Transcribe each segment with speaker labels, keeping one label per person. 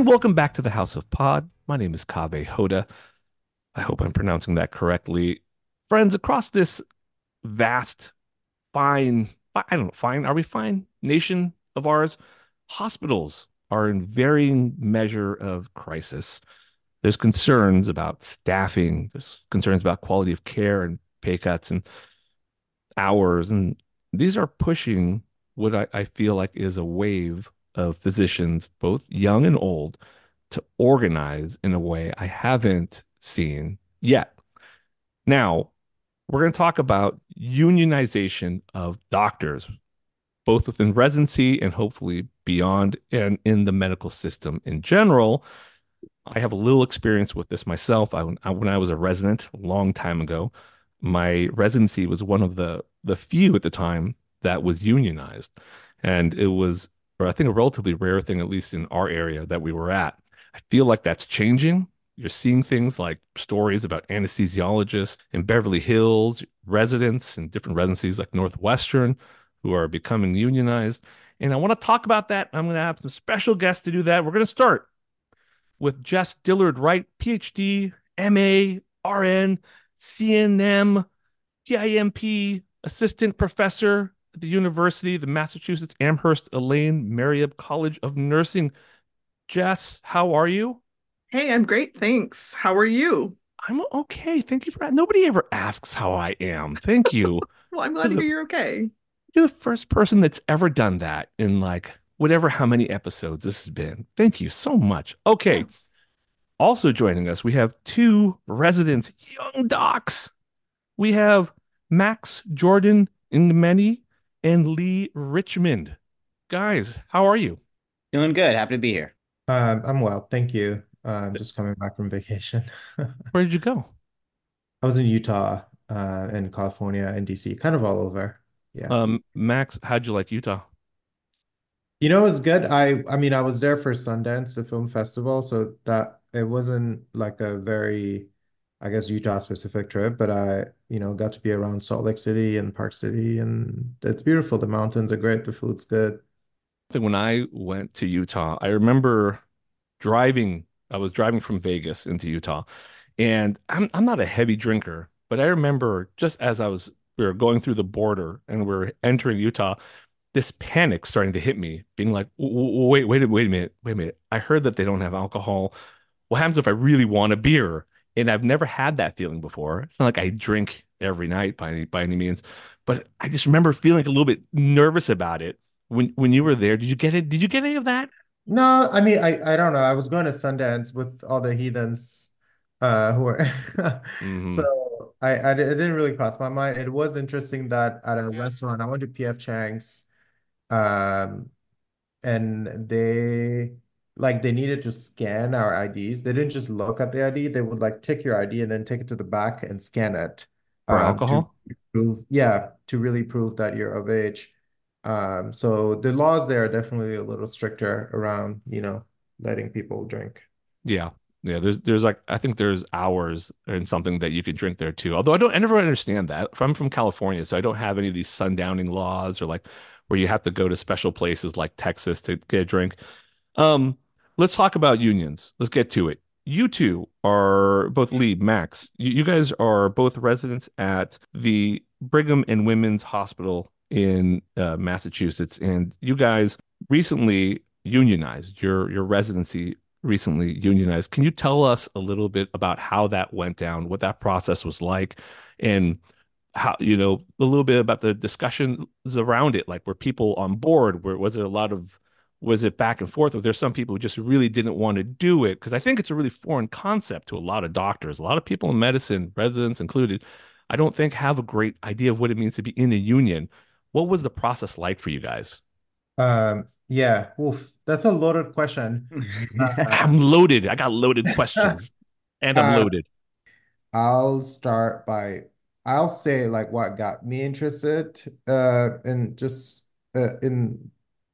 Speaker 1: And welcome back to the House of Pod. My name is Kaveh Hoda. I hope I'm pronouncing that correctly. Friends, across this vast, fine, I don't know, fine, are we fine? Nation of ours, hospitals are in varying measure of crisis. There's concerns about staffing, there's concerns about quality of care and pay cuts and hours. And these are pushing what I, I feel like is a wave of physicians, both young and old, to organize in a way I haven't seen yet. Now, we're going to talk about unionization of doctors, both within residency and hopefully beyond and in the medical system in general. I have a little experience with this myself. I, when I was a resident a long time ago, my residency was one of the the few at the time that was unionized, and it was or I think a relatively rare thing, at least in our area that we were at. I feel like that's changing. You're seeing things like stories about anesthesiologists in Beverly Hills, residents in different residencies like Northwestern who are becoming unionized. And I want to talk about that. I'm going to have some special guests to do that. We're going to start with Jess Dillard Wright, PhD, MA, RN, CNM, PIMP, assistant professor at the University, the Massachusetts Amherst Elaine Marieb College of Nursing. Jess, how are you?
Speaker 2: Hey, I'm great. Thanks. How are you?
Speaker 1: I'm okay. Thank you for nobody ever asks how I am. Thank you.
Speaker 2: well, I'm glad to hear you're okay.
Speaker 1: You're the first person that's ever done that in like whatever how many episodes this has been. Thank you so much. Okay. Yeah. Also joining us, we have two residents, young docs. We have Max Jordan Nguemeni and Lee Richman. Guys, how are you?
Speaker 3: Doing good. Happy to be here.
Speaker 4: Um, I'm well, thank you. Uh, I'm just coming back from vacation.
Speaker 1: Where did you go?
Speaker 4: I was in Utah, uh, in California, and DC, kind of all over. Yeah.
Speaker 1: Um, Max, how'd you like Utah?
Speaker 4: You know, it's good. I I mean, I was there for Sundance, the film festival, so that it wasn't like a very I guess Utah specific trip, but I, you know, got to be around Salt Lake City and Park City, and it's beautiful. The mountains are great. The food's good.
Speaker 1: When I went to Utah, I remember driving. I was driving from Vegas into Utah, and I'm I'm not a heavy drinker, but I remember just as I was we were going through the border and we are entering Utah, this panic starting to hit me, being like, wait, wait, wait a minute, wait a minute. I heard that they don't have alcohol. What happens if I really want a beer? And I've never had that feeling before. It's not like I drink every night by any by any means, but I just remember feeling a little bit nervous about it when when you were there. Did you get it? Did you get any of that?
Speaker 4: No, I mean I I don't know. I was going to Sundance with all the heathens uh who were mm-hmm. so I, I it didn't really cross my mind. It was interesting that at a restaurant I went to PF Chang's um and they like they needed to scan our IDs. They didn't just look at the ID, they would like take your ID and then take it to the back and scan it.
Speaker 1: For
Speaker 4: um,
Speaker 1: alcohol?
Speaker 4: to prove, yeah, to really prove that you're of age. Um, so the laws there are definitely a little stricter around, you know, letting people drink.
Speaker 1: Yeah. Yeah, there's there's like I think there's hours and something that you can drink there too. Although I don't I never understand that. I'm from California, so I don't have any of these sundowning laws or like where you have to go to special places like Texas to get a drink. Um, let's talk about unions. Let's get to it. You two are both Lee, Max. You, guys are both residents at the Brigham and Women's Hospital in uh, Massachusetts, and you guys recently unionized. Your your residency recently unionized. Can you tell us a little bit about how that went down, what that process was like, and how you know a little bit about the discussions around it? Like, were people on board? Where was it a lot of was it back and forth? Or there's some people who just really didn't want to do it because I think it's a really foreign concept to a lot of doctors, a lot of people in medicine, residents included. I don't think have a great idea of what it means to be in a union. What was the process like for you guys?
Speaker 4: Um, yeah, oof, that's a loaded question. Uh,
Speaker 1: I'm loaded. I got loaded questions, and I'm
Speaker 4: uh,
Speaker 1: loaded.
Speaker 4: I'll start by I'll say like what got me interested uh in just uh, in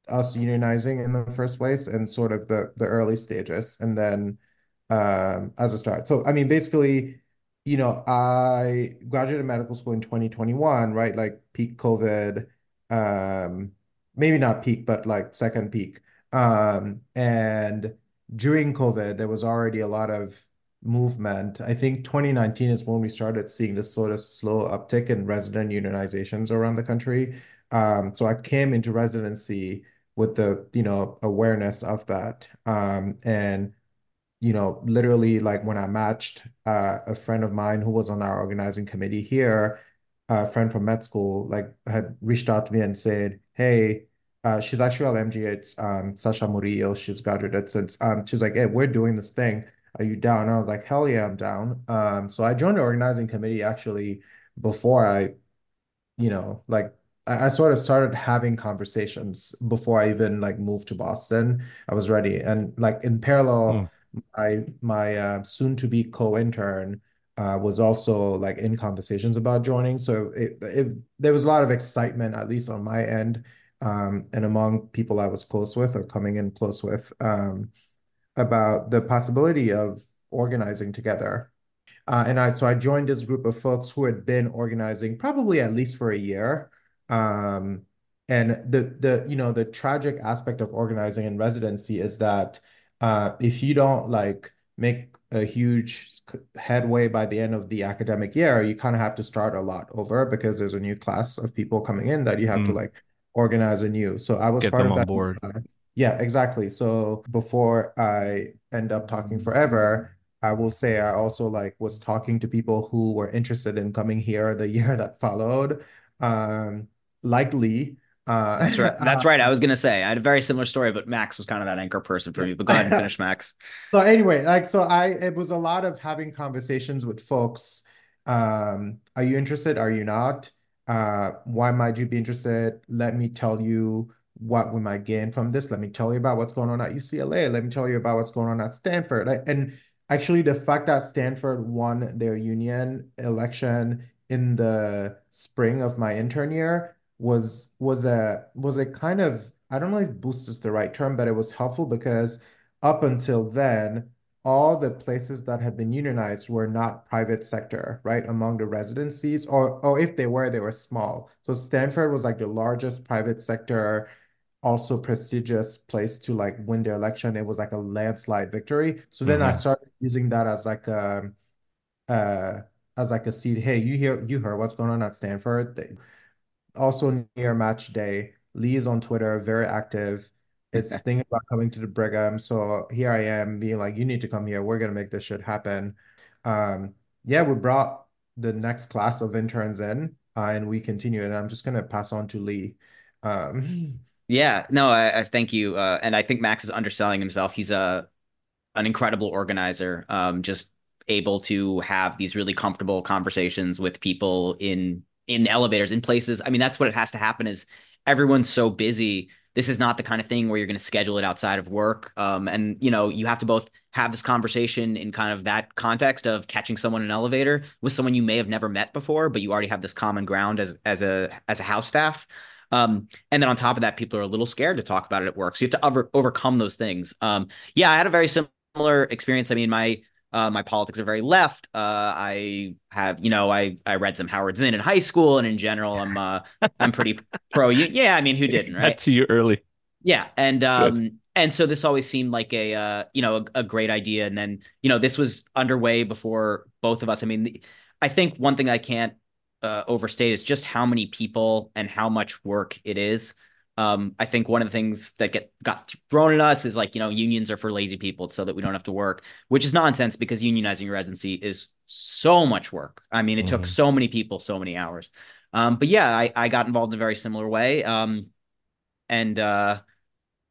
Speaker 4: us unionizing in the first place and sort of the the early stages and then um as a start. So I mean basically, you know, I graduated medical school in 2021, right? Like peak COVID. Um maybe not peak, but like second peak. Um and during COVID, there was already a lot of movement. I think 2019 is when we started seeing this sort of slow uptick in resident unionizations around the country. Um, so I came into residency with the, you know, awareness of that. Um, and, you know, literally like when I matched uh, a friend of mine who was on our organizing committee here, a friend from med school, like had reached out to me and said, Hey, uh, she's actually at MGH, um, Sasha Murillo. She's graduated since. Um, she's like, "Hey, we're doing this thing. Are you down?" And I was like, "Hell yeah, I'm down." Um, so I joined the organizing committee actually before I, you know, like I, I sort of started having conversations before I even like moved to Boston. I was ready, and like in parallel, I my uh, soon to be co-intern uh, was also like in conversations about joining. So it, it there was a lot of excitement, at least on my end um, and among people I was close with or coming in close with um, about the possibility of organizing together. Uh, and I so I joined this group of folks who had been organizing probably at least for a year. Um, and the the you know the tragic aspect of organizing in residency is that uh, if you don't like make a huge headway by the end of the academic year, you kind of have to start a lot over because there's a new class of people coming in that you have to
Speaker 1: Hmm.
Speaker 4: like organize anew. So I was
Speaker 1: Get
Speaker 4: part of that.
Speaker 1: board.
Speaker 4: Yeah, exactly. So before I end up talking forever. I will say I also like was talking to people who were interested in coming here the year that followed. Um, likely.
Speaker 3: That's right.
Speaker 4: Uh,
Speaker 3: That's right. I was gonna say I had a very similar story, but Max was kind of that anchor person for me. But go ahead and finish, Max.
Speaker 4: So anyway, like so I it was a lot of having conversations with folks. Um, are you interested? Are you not? Uh, why might you be interested? Let me tell you what we might gain from this. Let me tell you about what's going on at UCLA. Let me tell you about what's going on at Stanford. I- And actually the fact that Stanford won their union election in the spring of my intern year was was a was a kind of I don't know if boost is the right term, but it was helpful because up until then, all the places that had been unionized were not private sector, right? Among the residencies, or or if they were, they were small. So Stanford was like the largest private sector, also prestigious place to like win the election. It was like a landslide victory. So then I
Speaker 1: hmm
Speaker 4: started using that as like a uh as like a seed. Hey, you hear you heard what's going on at Stanford? They, also near match day. Lee is on Twitter, very active. Is thinking about coming to the Brigham. So here I am being like, you need to come here. We're gonna make this shit happen. Um, yeah, we brought the next class of interns in, uh, and we continue. And I'm just gonna pass on to Lee. Um,
Speaker 3: Yeah, no, I, I thank you. Uh, and I think Max is underselling himself. He's a an incredible organizer. Um, just able to have these really comfortable conversations with people in in elevators in places. I mean, that's what it has to happen. Is everyone's so busy this is not the kind of thing where you're going to schedule it outside of work. Um, and you know, you have to both have this conversation in kind of that context of catching someone in an elevator with someone you may have never met before, but you already have this common ground as as a as a house staff. Um, and then on top of that, people are a little scared to talk about it at work. So you have to over, overcome those things. Um, yeah, I had a very similar experience. I mean, my uh, my politics are very left. Uh, I have, you know, I I read some Howard Zinn in high school, and in general, I'm uh, I'm pretty pro. Yeah, I mean, who didn't, right?
Speaker 1: to you early.
Speaker 3: Yeah, and um, Good. and so this always seemed like a uh, you know, a, a, great idea, and then you know, this was underway before both of us. I mean, the, I think one thing I can't uh, overstate is just how many people and how much work it is. Um, I think one of the things that get got thrown at us is like, you know, unions are for lazy people so that we don't have to work, which is nonsense because unionizing your residency is so much work. I mean, it mm. took mm-hmm. so many people, so many hours. Um, but yeah, I, I got involved in a very similar way. Um, and, uh,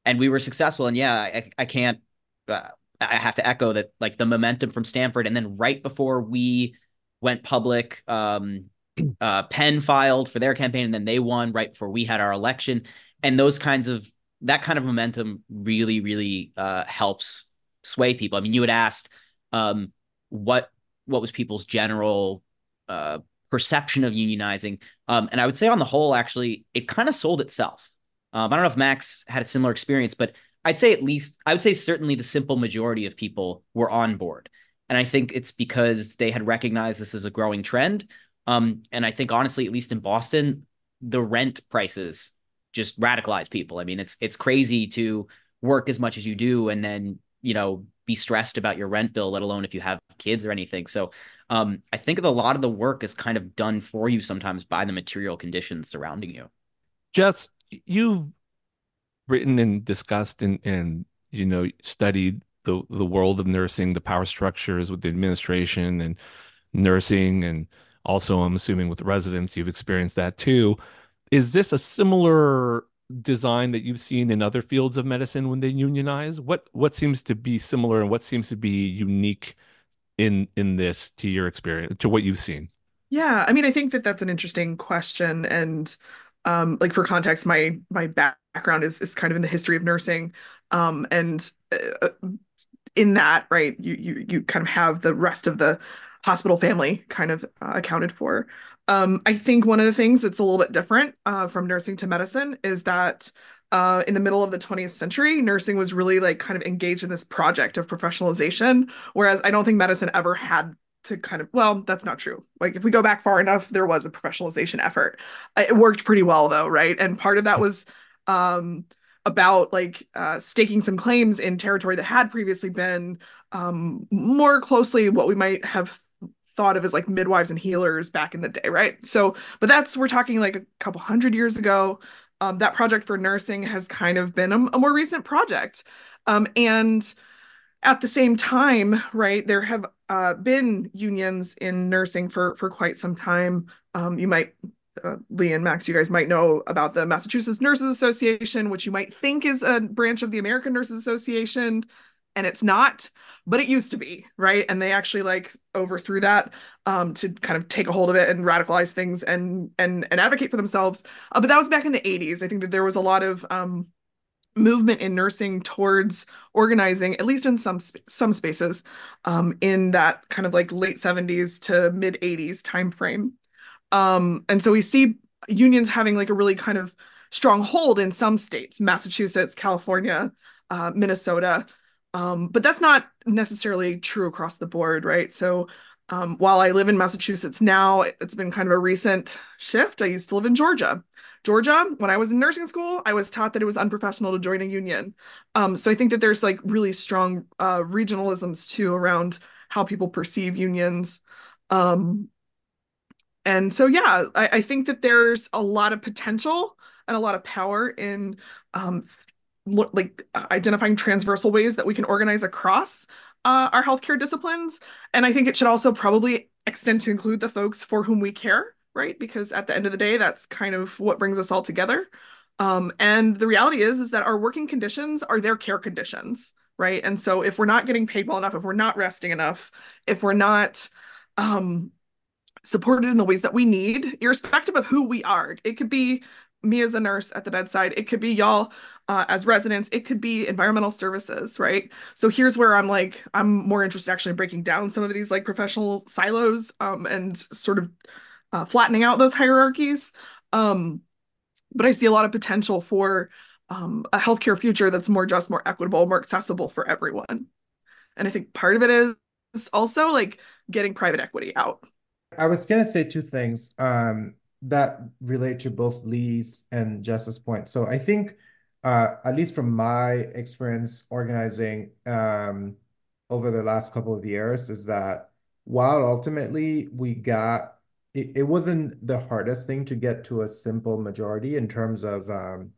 Speaker 3: and we were successful. And yeah, I, I can't, uh, I have to echo that like the momentum from Stanford. And then right before we went public, um, uh, Penn filed for their campaign and then they won right before we had our election and those kinds of that kind of momentum really really uh, helps sway people. I mean, you had asked um, what what was people's general uh, perception of unionizing, um, and I would say on the whole, actually, it kind of sold itself. Um, I don't know if Max had a similar experience, but I'd say at least I would say certainly the simple majority of people were on board, and I think it's because they had recognized this as a growing trend. Um, and I think honestly, at least in Boston, the rent prices just radicalize people. I mean, it's it's crazy to work as much as you do and then, you know, be stressed about your rent bill, let alone if you have kids or anything. So um, I think a lot of the work is kind of done for you sometimes by the material conditions surrounding you.
Speaker 1: Jess, you've written and discussed and and you know studied the the world of nursing, the power structures with the administration and nursing, and also I'm assuming with the residents, you've experienced that too is this a similar design that you've seen in other fields of medicine when they unionize? What what seems to be similar and what seems to be unique in in this to your experience to what you've seen?
Speaker 2: Yeah, I mean, I think that that's an interesting question, and um, like for context, my my background is is kind of in the history of nursing, um, and uh, in that, right, you you you kind of have the rest of the hospital family kind of uh, accounted for. Um, I think one of the things that's a little bit different uh, from nursing to medicine is that uh, in the middle of the 20th century, nursing was really like kind of engaged in this project of professionalization, whereas I don't think medicine ever had to kind of well that's not true. Like if we go back far enough there was a professionalization effort. It worked pretty well though right? And part of that was um about like uh, staking some claims in territory that had previously been um, more closely what we might have thought of as like midwives and healers back in the day, right? So, but that's we're talking like a couple hundred years ago. Um, that project for nursing has kind of been a, a more recent project, um, and at the same time, right, there have uh, been unions in nursing for for quite some time. Um, you might uh, Lee and Max, you guys might know about the Massachusetts Nurses Association, which you might think is a branch of the American Nurses Association and it's not but it used to be right? And they actually like overthrew that um, to kind of take a hold of it and radicalize things and and and advocate for themselves. Uh, but that was back in the 80s i think that there was a lot of um, movement in nursing towards organizing at least in some some spaces um, in that kind of like late 70s to mid 80s time frame um, and so we see unions having like a really kind of strong hold in some states massachusetts california uh, minnesota um, but that's not necessarily true across the board, right? So um, while I live in Massachusetts now, it's been kind of a recent shift. I used to live in Georgia. Georgia, when I was in nursing school, I was taught that it was unprofessional to join a union. Um, so I think that there's like really strong uh, regionalisms too around how people perceive unions. Um, and so, yeah, I, I, think that there's a lot of potential and a lot of power in like identifying transversal ways that we can organize across uh, our healthcare disciplines. And I think it should also probably extend to include the folks for whom we care, right? Because at the end of the day, that's kind of what brings us all together. Um, and the reality is, is that our working conditions are their care conditions, right? And so if we're not getting paid well enough, if we're not resting enough, if we're not um, supported in the ways that we need, irrespective of who we are. It could be me as a nurse at the bedside. It could be y'all uh, as residents. It could be environmental services, right? So here's where I'm like, I'm more interested actually in breaking down some of these like professional silos um, and sort of uh, flattening out those hierarchies. Um, but I see a lot of potential for um, a healthcare future that's more just, more equitable, more accessible for everyone. And I think part of it is also like getting private equity out.
Speaker 4: I was gonna say two things um, that relate to both Lee's and Jess's point. So I think, uh, at least from my experience organizing um, over the last couple of years, is that while ultimately we got it, it wasn't the hardest thing to get to a simple majority in terms of um,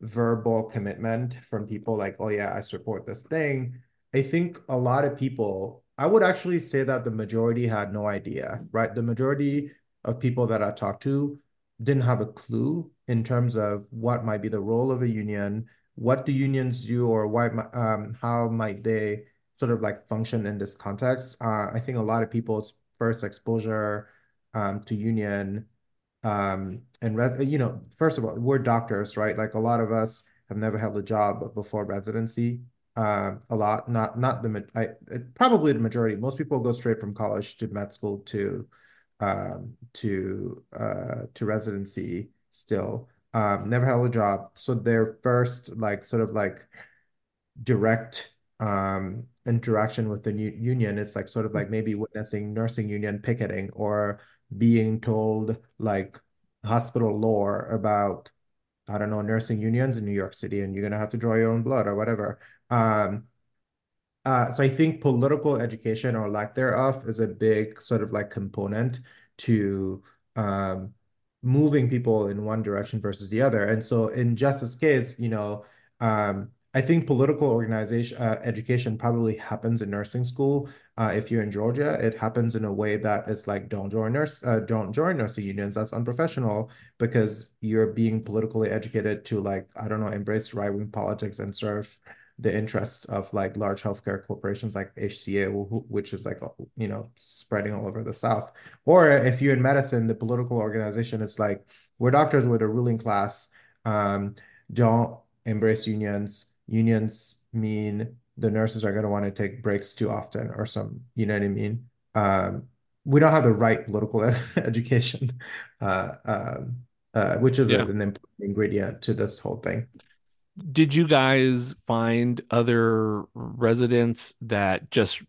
Speaker 4: verbal commitment from people like, oh yeah, I support this thing. I think a lot of people, I would actually say that the majority had no idea, right? The majority of people that I talked to didn't have a clue in terms of what might be the role of a union, what do unions do, or why, um, how might they sort of like function in this context. Uh, I think a lot of people's first exposure um, to union um, and you know, first of all, we're doctors, right? Like a lot of us have never held a job before residency uh, a lot. Not not the I probably the majority. Most people go straight from college to med school to um, to uh, to residency still. Um, never held a job, so their first like sort of like direct um, interaction with the union is like sort of like maybe witnessing nursing union picketing or being told like hospital lore about I don't know, nursing unions in New York City, and you're gonna have to draw your own blood or whatever. Um, uh, so I think political education or lack thereof is a big sort of like component to um, moving people in one direction versus the other. And so in Jess's case, you know, um, I think political organization uh, education probably happens in nursing school. Uh, if you're in Georgia, it happens in a way that it's like don't join nurse, uh, don't join nursing unions. That's unprofessional because you're being politically educated to like I don't know embrace right wing politics and serve the interests of like large healthcare corporations like HCA, which is like you know spreading all over the South. Or if you're in medicine, the political organization is like we're doctors, we're the ruling class. Um, don't embrace unions unions mean the nurses are going to want to take breaks too often or some, you know what I mean? Um, we don't have the right political education, uh, um, uh, which is yeah. an important ingredient to this whole thing.
Speaker 1: Did you guys find other residents that just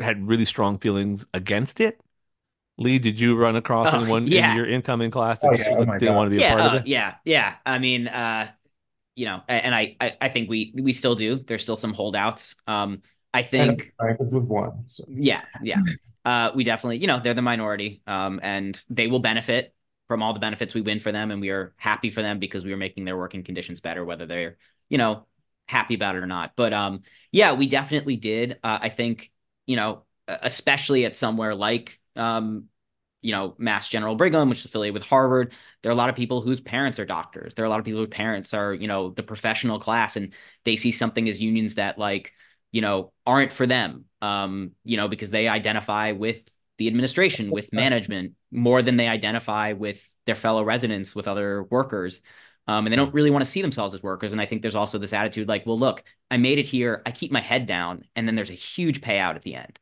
Speaker 1: had really strong feelings against it? Lee, did you run across oh, anyone yeah. in your incoming class that oh, yeah. oh didn't God. want to be
Speaker 3: yeah,
Speaker 1: a part
Speaker 3: uh,
Speaker 1: of it?
Speaker 3: Yeah, yeah. I mean, uh, you know, and I, I, I think we we still do. There's still some holdouts. Um, I think
Speaker 4: because we've won. So.
Speaker 3: Yeah, yeah. Uh, we definitely, you know, they're the minority, um, and they will benefit from all the benefits we win for them, and we are happy for them because we are making their working conditions better, whether they're, you know, happy about it or not. But um, yeah, we definitely did. Uh, I think, you know, especially at somewhere like um, you know, Mass General Brigham, which is affiliated with Harvard. There are a lot of people whose parents are doctors. There are a lot of people whose parents are, you know, the professional class, and they see something as unions that like, you know, aren't for them. Um, you know, because they identify with the administration, with management, more than they identify with their fellow residents, with other workers. Um, and they don't really want to see themselves as workers. And I think there's also this attitude like, well, look, I made it here. I keep my head down. And then there's a huge payout at the end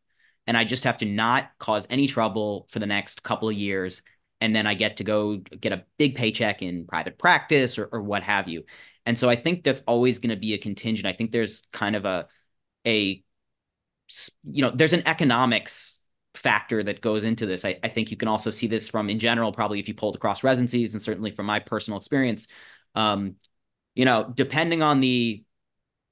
Speaker 3: and I just have to not cause any trouble for the next couple of years. And then I get to go get a big paycheck in private practice or, or what have you. And so I think that's always going to be a contingent. I think there's kind of a, a, you know, there's an economics factor that goes into this. I, I think you can also see this from in general, probably if you pulled across residencies and certainly from my personal experience. Um, you know, depending on the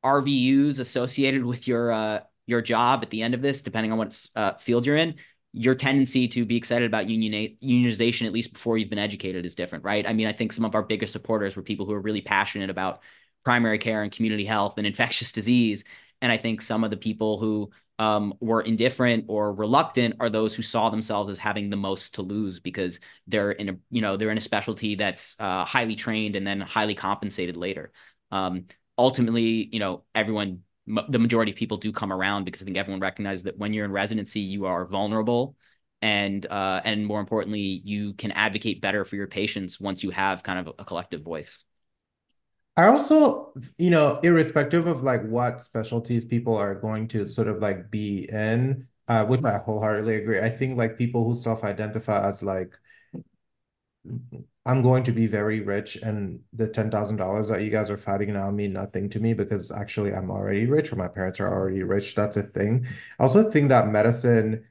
Speaker 3: RVUs associated with your uh, your job at the end of this, depending on what uh, field you're in, your tendency to be excited about union unionization at least before you've been educated is different, right? I mean, I think some of our biggest supporters were people who are really passionate about primary care and community health and infectious disease, and I think some of the people who um, were indifferent or reluctant are those who saw themselves as having the most to lose because they're in a you know they're in a specialty that's uh, highly trained and then highly compensated later. Um, ultimately, you know, everyone the majority of people do come around because I think everyone recognizes that when you're in residency, you are vulnerable and uh, and more importantly, you can advocate better for your patients once you have kind of a collective voice.
Speaker 4: I also, you know, irrespective of like what specialties people are going to sort of like be in, uh, which I wholeheartedly agree. I think like people who self-identify as like I'm going to be very rich and the $10,000 that you guys are fighting now mean nothing to me because actually I'm already rich or my parents are already rich. That's a thing. I also think that medicine,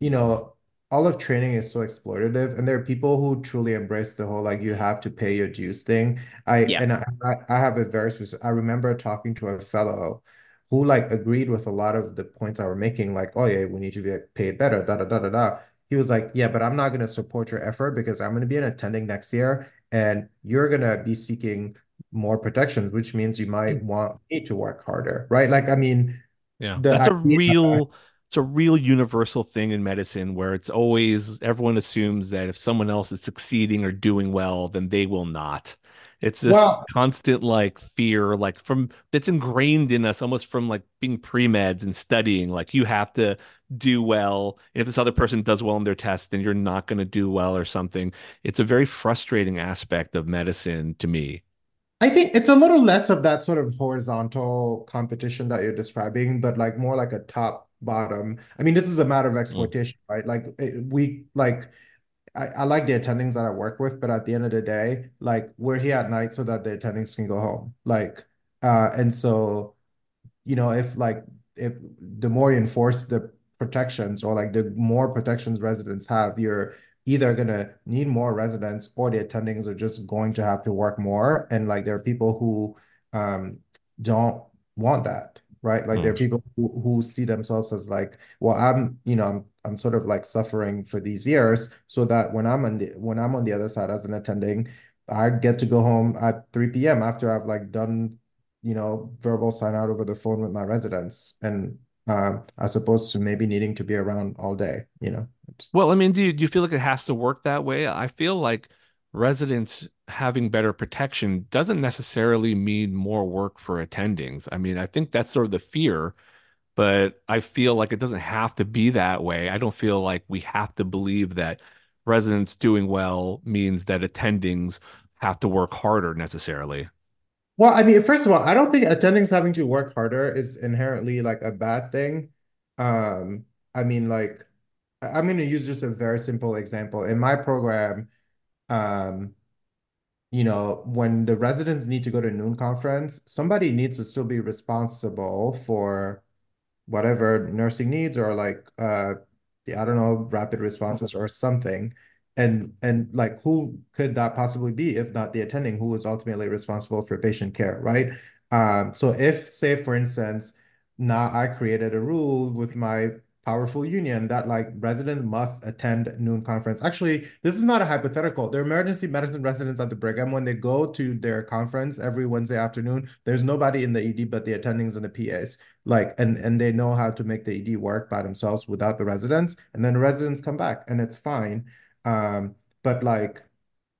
Speaker 4: you know, all of training is so exploitative and there are people who truly embrace the whole like you have to pay your dues thing. I
Speaker 3: Yeah.
Speaker 4: and I, I have a very specific I remember talking to a fellow who like agreed with a lot of the points I were making, like, oh yeah, we need to be paid better, da da da da da he was like, yeah, but I'm not going to support your effort because I'm going to be an attending next year and you're going to be seeking more protections, which means you might mm. want me to work harder, right? Like, I mean,
Speaker 1: yeah, that's a real, it's a real universal thing in medicine where it's always everyone assumes that if someone else is succeeding or doing well, then they will not. It's this well, constant like fear, like from that's ingrained in us almost from like being pre-meds and studying. Like you have to do well. And if this other person does well in their test, then you're not going to do well or something. It's a very frustrating aspect of medicine to me.
Speaker 4: I think it's a little less of that sort of horizontal competition that you're describing, but like more like a top bottom. I mean, this is a matter of mm. exploitation, mm. right? Like we like I, I like the attendings that I work with, but at the end of the day, like we're here at night so that the attendings can go home. Like, uh, and so, you know, if like if the more you enforce the protections or like the more protections residents have, you're either gonna need more residents or the attendings are just going to have to work more. And like there are people who um don't want that right? Like mm. there are people who, who see themselves as like, well, I'm, you know, I'm I'm sort of like suffering for these years, so that when I'm on the when I'm on the other side as an attending, I get to go home at 3 p.m. after I've like done, you know, verbal sign out over the phone with my residents. And um, as opposed to maybe needing to be around all day, you know.
Speaker 1: Well, I mean, do you, do you feel like it has to work that way? I feel like residents having better protection doesn't necessarily mean more work for attendings. I mean, I think that's sort of the fear, but I feel like it doesn't have to be that way. I don't feel like we have to believe that residents doing well means that attendings have to work harder necessarily.
Speaker 4: Well, I mean, first of all, I don't think attendings having to work harder is inherently like a bad thing. Um, I mean, like, I'm going to use just a very simple example. In my program, um, you know, when the residents need to go to noon conference, somebody needs to still be responsible for whatever nursing needs or like uh I don't know, rapid responses or something. And and like who could that possibly be if not the attending who is ultimately responsible for patient care, right? Um, so if say for instance, now I created a rule with my powerful union that like residents must attend noon conference. Actually, this is not a hypothetical. The emergency medicine residents at the Brigham, when they go to their conference every Wednesday afternoon, there's nobody in the ED but the attendings and the PAs. Like, and and they know how to make the ED work by themselves without the residents. And then the residents come back and it's fine. Um, but like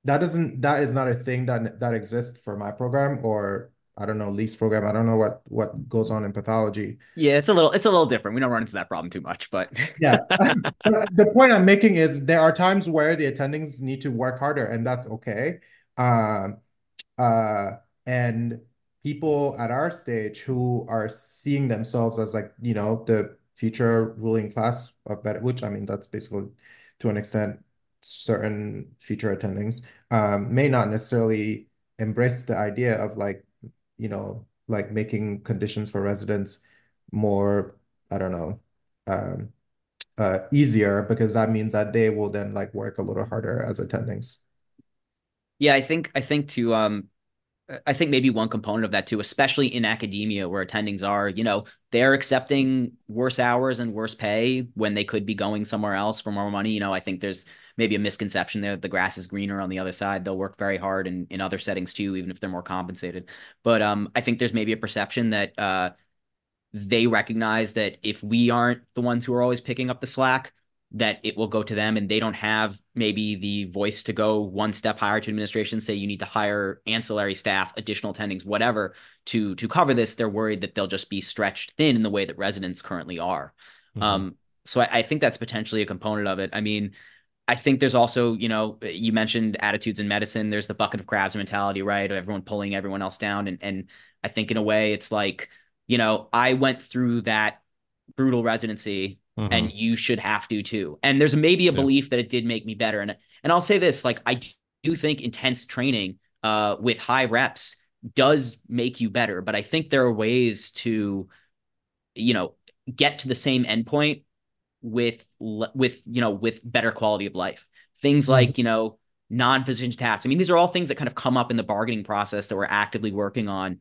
Speaker 4: that doesn't that is not a thing that that exists for my program or I don't know, Lee's program. I don't know what what goes on in pathology.
Speaker 3: Yeah, it's a little it's a little different. We don't run into that problem too much, but
Speaker 4: yeah. the point I'm making is there are times where the attendings need to work harder, and that's okay. Um, uh, and people at our stage who are seeing themselves as like you know the future ruling class of better, which I mean that's basically to an extent certain future attendings um, may not necessarily embrace the idea of like you know, like making conditions for residents more, I don't know, um, uh, easier because that means that they will then like work a little harder as attendings.
Speaker 3: Yeah, I think I think to um I think maybe one component of that too, especially in academia where attendings are, you know, they're accepting worse hours and worse pay when they could be going somewhere else for more money. You know, I think there's maybe a misconception there that the grass is greener on the other side. They'll work very hard in, in other settings too, even if they're more compensated. But um, I think there's maybe a perception that uh, they recognize that if we aren't the ones who are always picking up the slack, that it will go to them and they don't have maybe the voice to go one step higher to administration say you need to hire ancillary staff additional attendings whatever to to cover this they're worried that they'll just be stretched thin in the way that residents currently are mm-hmm. um, so I, I think that's potentially a component of it. I mean, I think there's also, you know, you mentioned attitudes in medicine. There's the bucket of crabs mentality, right? Of everyone pulling everyone else down. And and I think in a way it's like, you know, I went through that brutal residency mm-hmm. and you should have to too. And there's maybe a yeah. belief that it did make me better. And and I'll say this, like I do think intense training uh with high reps does make you better, but I think there are ways to, you know, get to the same endpoint with with you know with better quality of life. Things mm-hmm. like you know non-physician tasks. I mean these are all things that kind of come up in the bargaining process that we're actively working on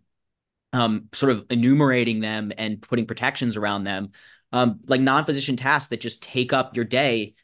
Speaker 3: um, sort of enumerating them and putting protections around them. Um, like non-physician tasks that just take up your day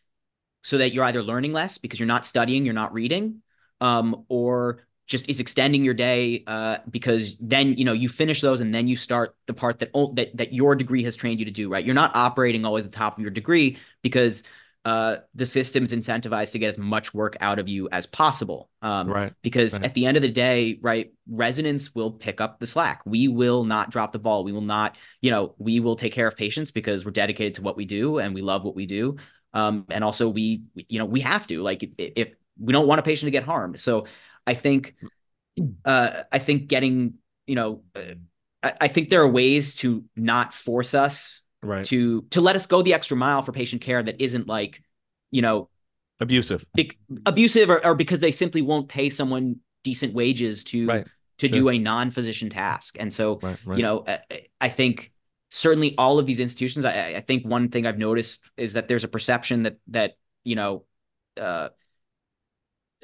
Speaker 3: so that you're either learning less because you're not studying you're not reading um, or just is extending your day uh, because then you know you finish those and then you start the part that that that your degree has trained you to do right? You're not operating always at the top of your degree because uh, the system's incentivized to get as much work out of you as possible um,
Speaker 1: right.
Speaker 3: because
Speaker 1: right.
Speaker 3: at the end of the day right residents will pick up the slack. We will not drop the ball. We will not you know we will take care of patients because we're dedicated to what we do and we love what we do um, and also we you know we have to like if we don't want a patient to get harmed. So I think, uh, I think getting, you know, uh, I, I think there are ways to not force us
Speaker 1: right.
Speaker 3: to to let us go the extra mile for patient care that isn't like, you know,
Speaker 1: abusive,
Speaker 3: be, abusive, or, or because they simply won't pay someone decent wages to
Speaker 1: right.
Speaker 3: to
Speaker 1: sure.
Speaker 3: do a non-physician task. And so,
Speaker 1: right, right.
Speaker 3: you know, I, I, think certainly all of these institutions. I, I, think one thing I've noticed is that there's a perception that that you know. Uh,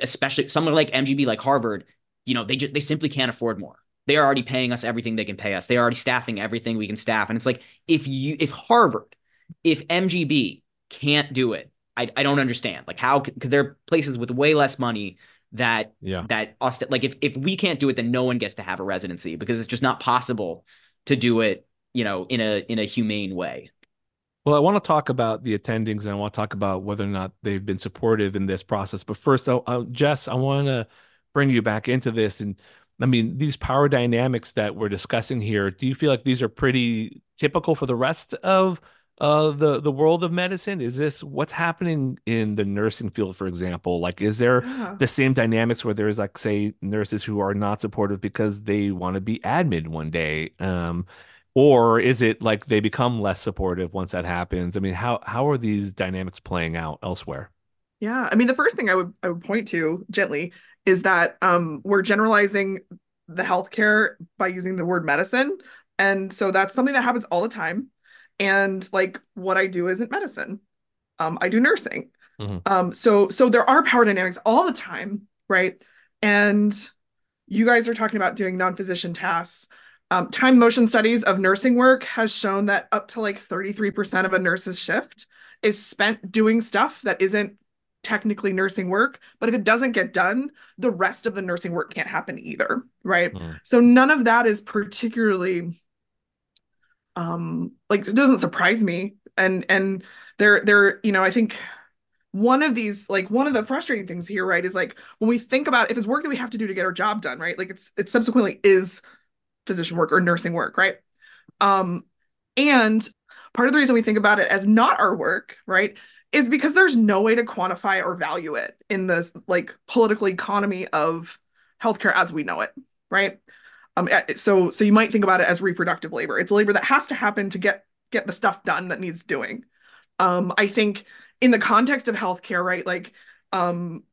Speaker 3: especially someone like MGB, like Harvard, you know, they just they simply can't afford more. They are already paying us everything they can pay us. They are already staffing everything we can staff. And it's like if you if Harvard, if MGB can't do it, I, I don't understand. Like how because there are places with way less money that
Speaker 1: yeah
Speaker 3: that us like if if we can't do it, then no one gets to have a residency because it's just not possible to do it, you know, in a in a humane way.
Speaker 1: Well, I want to talk about the attendings and I want to talk about whether or not they've been supportive in this process. But first, I, I, Jess, I want to bring you back into this. And I mean, these power dynamics that we're discussing here, do you feel like these are pretty typical for the rest of uh, the the world of medicine? Is this what's happening in the nursing field, for example? Like, is there
Speaker 2: Yeah.
Speaker 1: the same dynamics where there's like, say, nurses who are not supportive because they want to be admin one day? Um, or is it like they become less supportive once that happens? I mean, how how are these dynamics playing out elsewhere?
Speaker 2: Yeah, I mean, the first thing I would I would point to gently is that um, we're generalizing the healthcare by using the word medicine, and so that's something that happens all the time. And like, what I do isn't medicine. Um, I do nursing.
Speaker 1: Mhm.
Speaker 2: Um, so so there are power dynamics all the time, right? And you guys are talking about doing non-physician tasks. Um, time motion studies of nursing work has shown that up to like 33% of a nurse's shift is spent doing stuff that isn't technically nursing work. But if it doesn't get done, the rest of the nursing work can't happen either, right?
Speaker 1: Mm.
Speaker 2: So none of that is particularly um like it doesn't surprise me. And and there there, you know, I think one of these like one of the frustrating things here right is like when we think about if it's work that we have to do to get our job done right like it's it subsequently is physician work or nursing work, right? Um, and part of the reason we think about it as not our work, right, is because there's no way to quantify or value it in this like political economy of healthcare as we know it, right? Um, eh, so so you might think about it as reproductive labor. It's labor that has to happen to get get the stuff done that needs doing. Um, I think in the context of healthcare, right, like um,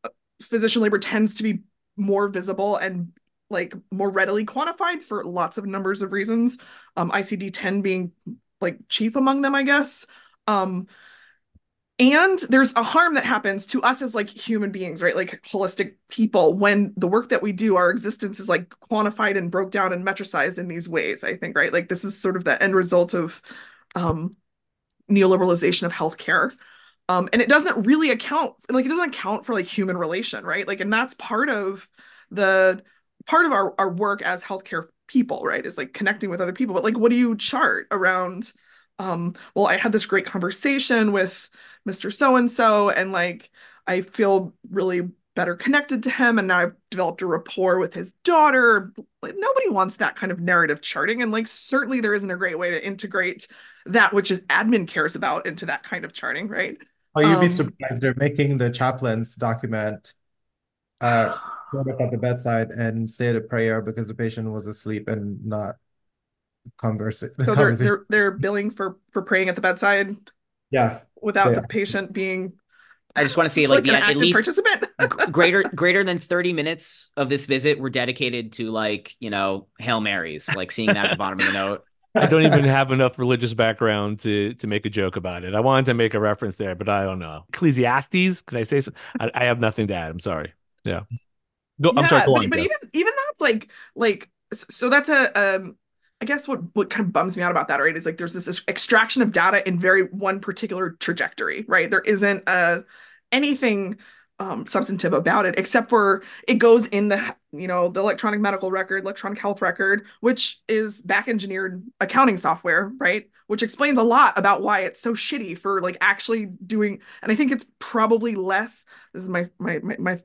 Speaker 2: physician labor tends to be more visible and like more readily quantified for lots of numbers of reasons. Um, ICD-10 being like chief among them, I guess. Um, and there's a harm that happens to us as like human beings, right? Like holistic people when the work that we do, our existence is like quantified and broke down and metricized in these ways, I think, right? Like this is sort of the end result of um, neoliberalization of healthcare. Um, and it doesn't really account, like it doesn't account for like human relation, right? Like, and that's part of the part of our, our work as healthcare people, right, is like connecting with other people. But like, what do you chart around? Um, well, I had this great conversation with Mr. So and so, and like, I feel really better connected to him and now I've developed a rapport with his daughter. Like nobody wants that kind of narrative charting. And like certainly there isn't a great way to integrate that which admin cares about into that kind of charting, right?
Speaker 4: Oh, you'd be um, surprised. They're making the chaplains document uh sort of at the bedside and say the prayer because the patient was asleep and not conversing.
Speaker 2: So they're they're they're billing for for praying at the bedside.
Speaker 4: Yeah.
Speaker 2: Without the patient being
Speaker 3: I just want to see like, like the, at least participant. greater greater than 30 minutes of this visit were dedicated to like, you know, Hail Marys, like seeing that at the bottom of the note.
Speaker 1: I don't even have enough religious background to to make a joke about it. I wanted to make a reference there, but I don't know. Ecclesiastes, can I say so? I, I have nothing to add. I'm sorry. Yeah.
Speaker 2: Go, yeah, I'm sorry. But, on, but even even that's like like so that's a um I guess what what kind of bums me out about that, right, is like there's this, this extraction of data in very one particular trajectory, right? There isn't uh anything um, substantive about it, except for it goes in the you know the electronic medical record, electronic health record, which is back engineered accounting software, right? Which explains a lot about why it's so shitty for like actually doing. And I think it's probably less. This is my my my, my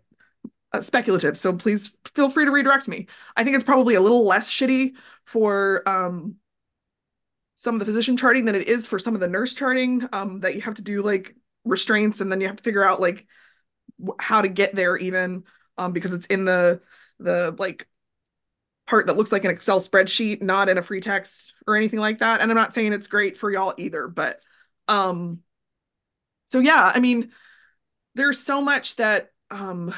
Speaker 2: uh, speculative, so please feel free to redirect me. I think it's probably a little less shitty for um, some of the physician charting than it is for some of the nurse charting um, that you have to do like restraints and then you have to figure out like how to get there even um, because it's in the the like part that looks like an Excel spreadsheet, not in a free text or anything like that. And I'm not saying it's great for y'all either, but um so yeah, I mean there's so much that um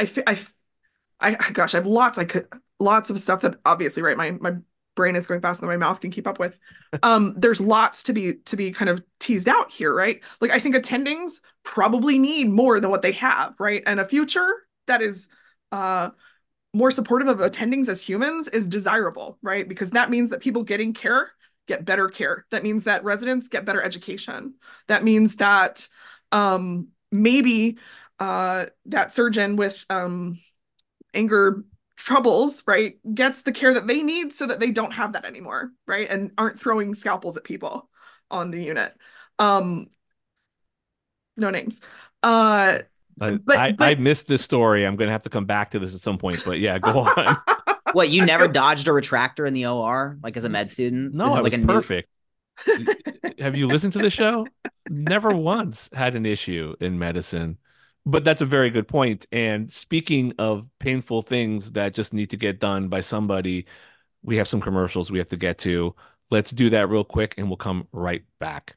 Speaker 2: I I I gosh, I have lots I could lots of stuff that obviously right my my brain is going faster than my mouth can keep up with. Um there's lots to be to be kind of teased out here right? Like i think attendings probably need more than what they have right? And a future that is uh more supportive of attendings as humans is desirable right? Because that means that people getting care get better care. That means that residents get better education. That means that um maybe uh that surgeon with um anger troubles, right, gets the care that they need so that they don't have that anymore, right? And aren't throwing scalpels at people on the unit. Um no names. Uh
Speaker 1: but, I, but, I missed this story. I'm gonna have to come back to this at some point, but yeah, go on.
Speaker 3: what you never dodged a retractor in the OR, like as a med student?
Speaker 1: No, it like was perfect. New... have you listened to the show? Never once had an issue in medicine but that's a very good point. And speaking of painful things that just need to get done by somebody, we have some commercials we have to get to. Let's do that real quick and we'll come right back.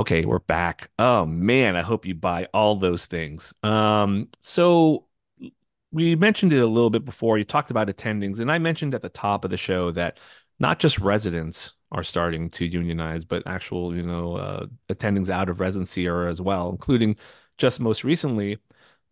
Speaker 1: Okay, we're back. Oh man, I hope you buy all those things. Um, so we mentioned it a little bit before. You talked about attendings, and I mentioned at the top of the show that not just residents are starting to unionize, but actual, you know, uh, attendings out of residency are as well, including just most recently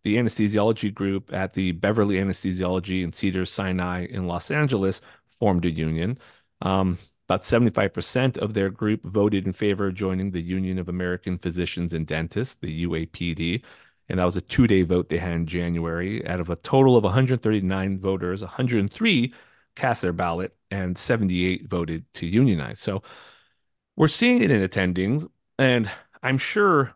Speaker 1: the anesthesiology group at the Beverly Anesthesiology and Cedars Sinai in Los Angeles formed a union. Um, about 75% of their group voted in favor of joining the Union of American Physicians and Dentists, the UAPD. And that was a two day vote they had in January. Out of a total of 139 voters, 103 cast their ballot and 78 voted to unionize. So we're seeing it in attendings. And I'm sure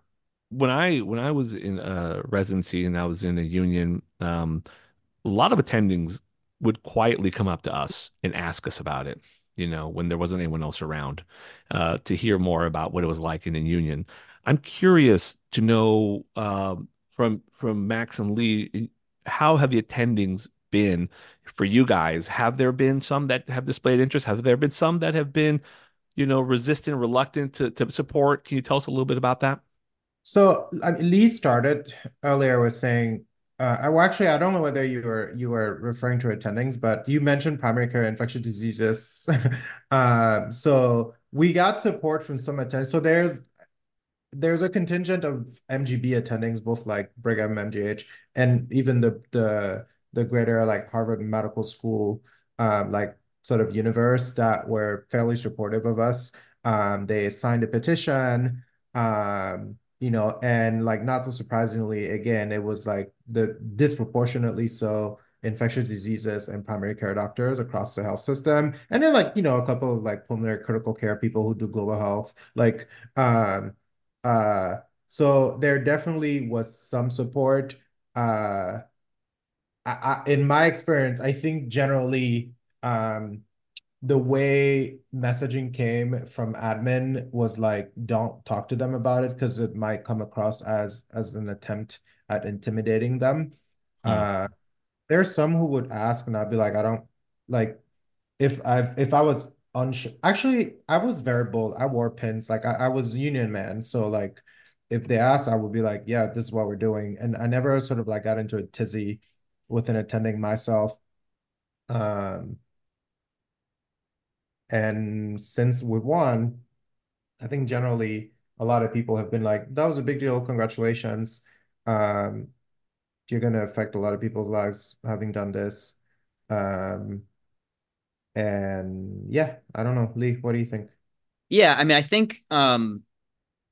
Speaker 1: when I when I was in a residency and I was in a union, um, a lot of attendings would quietly come up to us and ask us about it you know, when there wasn't anyone else around, uh, to hear more about what it was like in a union. I'm curious to know um, from from Max and Lee, how have the attendings been for you guys? Have there been some that have displayed interest? Have there been some that have been, you know, resistant, reluctant to, to support? Can you tell us a little bit about that?
Speaker 4: So I mean, Lee started earlier with saying, uh, well, actually, I don't know whether you were you were referring to attendings, but you mentioned primary care infectious diseases. uh, so we got support from some attendings. So there's there's a contingent of MGB attendings, both like Brigham, MGH, and even the the the greater like Harvard Medical School, um, like sort of universe that were fairly supportive of us. Um, they signed a petition, um, you know, and like not so surprisingly, again, it was like the disproportionately so infectious diseases and primary care doctors across the health system. And then like, you know, a couple of like pulmonary critical care people who do global health, like um uh so there definitely was some support. Uh I, I, in my experience, I think generally um, the way messaging came from admin was like, don't talk to them about it because it might come across as as an attempt at intimidating them. Mm. Uh, there's some who would ask, and I'd be like, I don't like if I've if I was unsure. Actually, I was very bold. I wore pins. Like I, I was union man, so like if they asked, I would be like, yeah, this is what we're doing. And I never sort of like got into a tizzy with an attending myself. Um, and since we've won, I think generally a lot of people have been like, that was a big deal. Congratulations. Um, you're going to affect a lot of people's lives having done this. Um, and yeah, I don't know. Lee, what do you think?
Speaker 3: Yeah, I mean, I think um,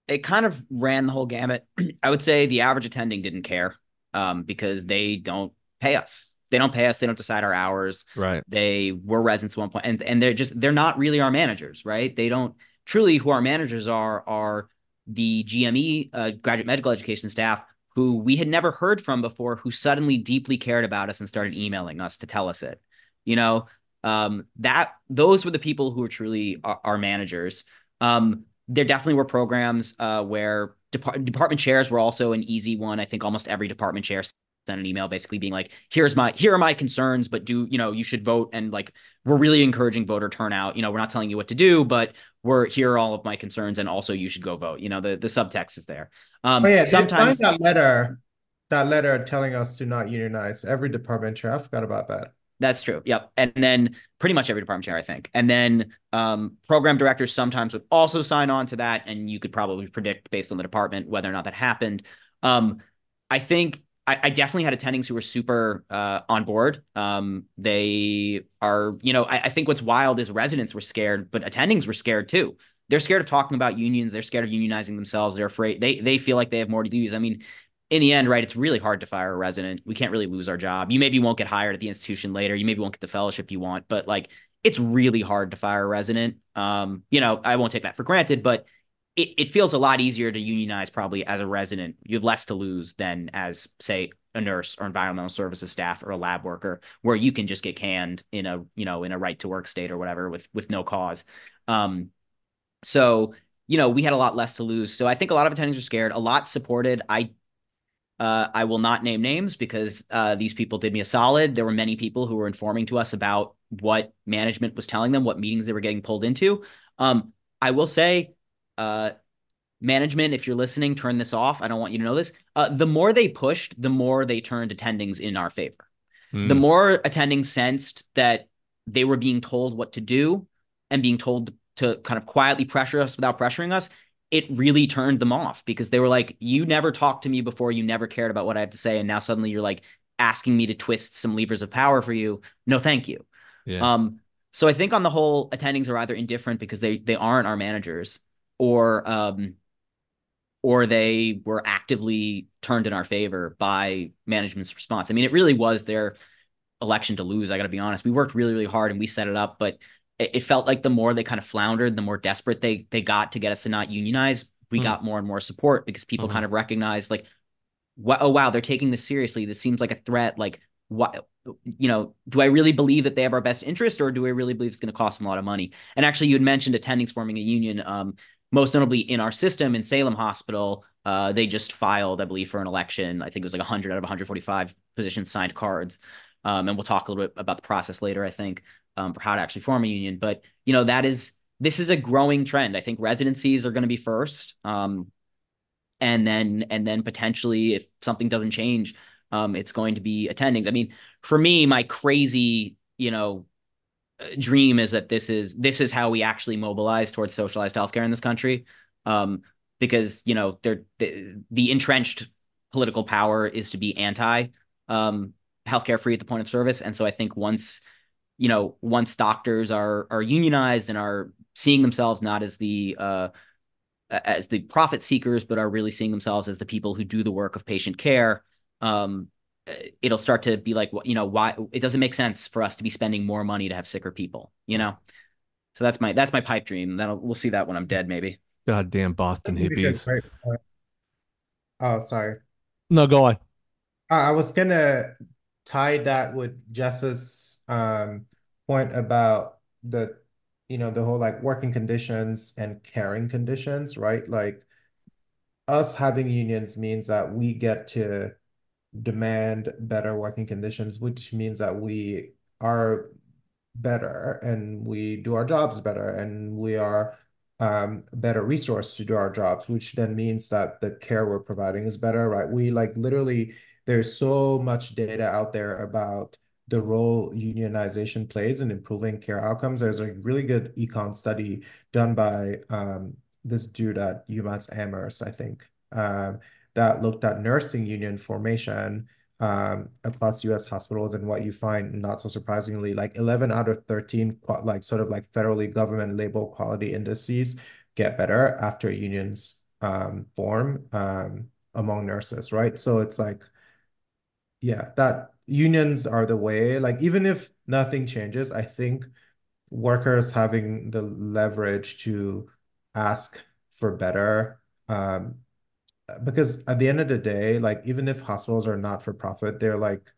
Speaker 3: it kind of ran the whole gamut. I would say the average attending didn't care um, because they don't pay us. They don't pay us. They don't decide our hours.
Speaker 1: Right.
Speaker 3: They were residents at one point, and and they're just they're not really our managers, right? They don't truly who our managers are are the GME uh, graduate medical education staff who we had never heard from before, who suddenly deeply cared about us and started emailing us to tell us it. You know, um, that those were the people who were truly our, our managers. Um, there definitely were programs uh, where depart- department chairs were also an easy one. I think almost every department chair sent an email basically being like here's my here are my concerns but do you know you should vote. And like we're really encouraging voter turnout. You know we're not telling you what to do but we're here are all of my concerns and also you should go vote. You know the the subtext is there.
Speaker 4: Um oh, yeah sometimes that letter that letter telling us to not unionize. Every department chair i forgot about that.
Speaker 3: That's true. Yep. And then pretty much every department chair i think. And then um, program directors sometimes would also sign on to that and you could probably predict based on the department whether or not that happened. Um, i think I, I definitely had attendings who were super uh, on board. Um, they are, you know, I, I think what's wild is residents were scared, but attendings were scared too. They're scared of talking about unions. They're scared of unionizing themselves. They're afraid. They they feel like they have more to lose. I mean, in the end, right, it's really hard to fire a resident. We can't really lose our job. You maybe won't get hired at the institution later. You maybe won't get the fellowship you want, but like it's really hard to fire a resident. Um, you know, I won't take that for granted, but it, it feels a lot easier to unionize probably as a resident. You have less to lose than as, say, a nurse or environmental services staff or a lab worker, where you can just get canned in a, you know, in a right to work state or whatever with with no cause. Um, so you know, we had a lot less to lose. So I think a lot of attendings were scared. A lot supported. I uh, I will not name names because uh, these people did me a solid. There were many people who were informing to us about what management was telling them, what meetings they were getting pulled into. Um, I will say uh, management, if you're listening, turn this off. I don't want you to know this. Uh, the more they pushed, the more they turned attendings in our favor. Mm. The more attendings sensed that they were being told what to do and being told to kind of quietly pressure us without pressuring us, it really turned them off because they were like, You never talked to me before. You never cared about what I have to say. And now suddenly you're like asking me to twist some levers of power for you. No, thank you. Yeah. Um, so I think on the whole, attendings are either indifferent because they they aren't our managers or um, or they were actively turned in our favor by management's response. I mean, it really was their election to lose. I got to be honest. We worked really, really hard and we set it up, but it, it, felt like the more they kind of floundered, the more desperate they they got to get us to not unionize. We mm. got more and more support because people mm-hmm. kind of recognized like, oh wow, they're taking this seriously. This seems like a threat. Like, what? you know, do I really believe that they have our best interest, or do I really believe it's going to cost them a lot of money? And actually, you had mentioned attendings forming a union. Um, most notably in our system in Salem Hospital, uh, they just filed, I believe, for an election. I think it was like 100 out of 145 physicians signed cards. Um, and we'll talk a little bit about the process later, I think, um, for how to actually form a union. But, you know, that is, this is a growing trend. I think residencies are going to be first. Um, and then, and then potentially if something doesn't change, um, it's going to be attendings. I mean, for me, my crazy, you know, dream is that this is this is how we actually mobilize towards socialized healthcare in this country. Um, because you know the, the, entrenched political power is to be anti um, healthcare free at the point of service. And so i think once you know once doctors are are unionized and are seeing themselves not as the uh, as the profit seekers but are really seeing themselves as the people who do the work of patient care um, it'll start to be like you know why it doesn't make sense for us to be spending more money to have sicker people you know? So that's my that's my pipe dream. That'll we'll see that when i'm dead maybe.
Speaker 1: Goddamn boston hippies.
Speaker 4: oh sorry.
Speaker 1: No go on.
Speaker 4: I was gonna tie that with jess's um point about the you know the whole like working conditions and caring conditions right? Like us having unions means that we get to demand better working conditions, which means that we are better and we do our jobs better and we are um, better resource to do our jobs, which then means that the care we're providing is better, right? We like literally, there's so much data out there about the role unionization plays in improving care outcomes. There's a really good econ study done by um, this dude at UMass Amherst, I think. Um, that looked at nursing union formation um, across U.S. hospitals, and what you find, not so surprisingly, like 11 out of 13, like sort of like federally government label quality indices get better after unions um, form um, among nurses, right? So it's like, yeah, that unions are the way. Like even if nothing changes, I think workers having the leverage to ask for better um, because at the end of the day, like even if hospitals are not for profit, they're like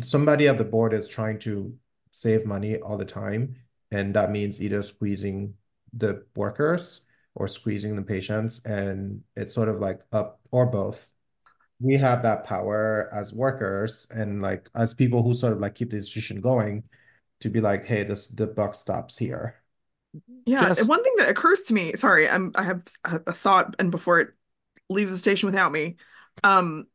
Speaker 4: somebody at the board is trying to save money all the time. And that means either squeezing the workers or squeezing the patients. And it's sort of like up or both. We have that power as workers and like as people who sort of like keep the institution going to be like, hey, this the buck stops here.
Speaker 2: Yeah, Just... one thing that occurs to me, sorry, I'm I have a thought, and before it leaves the station without me. Um,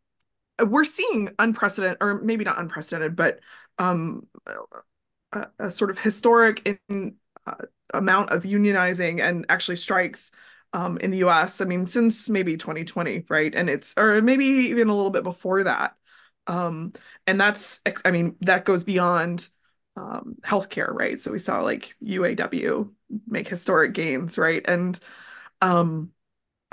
Speaker 2: we're seeing unprecedented, or maybe not unprecedented, but um, a, a sort of historic in, uh, amount of unionizing and actually strikes um, in the U.S. I mean, since maybe 2020, right? And it's or maybe even a little bit before that. Um, and that's, I mean, that goes beyond um, healthcare, right? So we saw like UAW make historic gains, right? And um,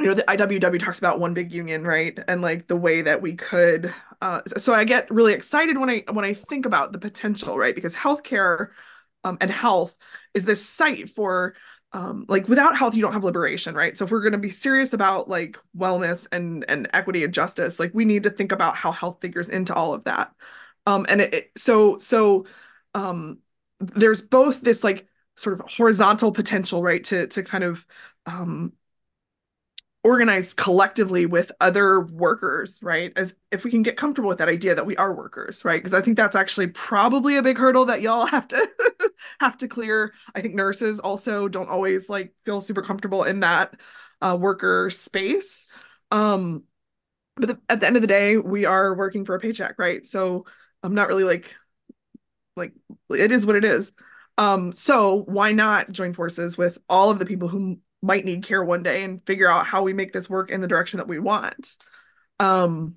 Speaker 2: you know the IWW talks about one big union right? And like the way that we could uh, so I get really excited when I when I think about the potential right? Because healthcare um, and health is this site for um, like without health you don't have liberation right? So if we're going to be serious about like wellness and and equity and justice like we need to think about how health figures into all of that. Um and it, it so so um there's both this like sort of horizontal potential right to to kind of um organize collectively with other workers, right? As if we can get comfortable with that idea that we are workers, right? Because I think that's actually probably a big hurdle that y'all have to have to clear. I think nurses also don't always like feel super comfortable in that uh, worker space. Um, but the, at the end of the day, we are working for a paycheck, right? So I'm not really like like it is what it is. Um, so why not join forces with all of the people who might need care one day and figure out how we make this work in the direction that we want. Um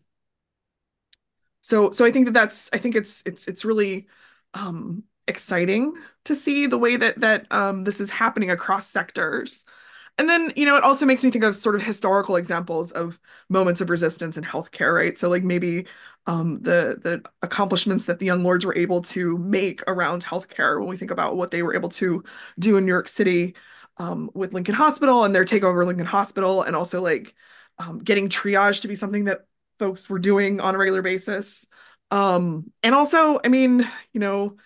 Speaker 2: so so i think that that's i think it's it's it's really um exciting to see the way that that um this is happening across sectors. And then you know it also makes me think of sort of historical examples of moments of resistance in healthcare right? So like maybe um, the the accomplishments that the young lords were able to make around healthcare when we think about what they were able to do in new york city um, with Lincoln Hospital and their takeover of Lincoln Hospital, and also like um, getting triage to be something that folks were doing on a regular basis. Um, and also, I mean, you know,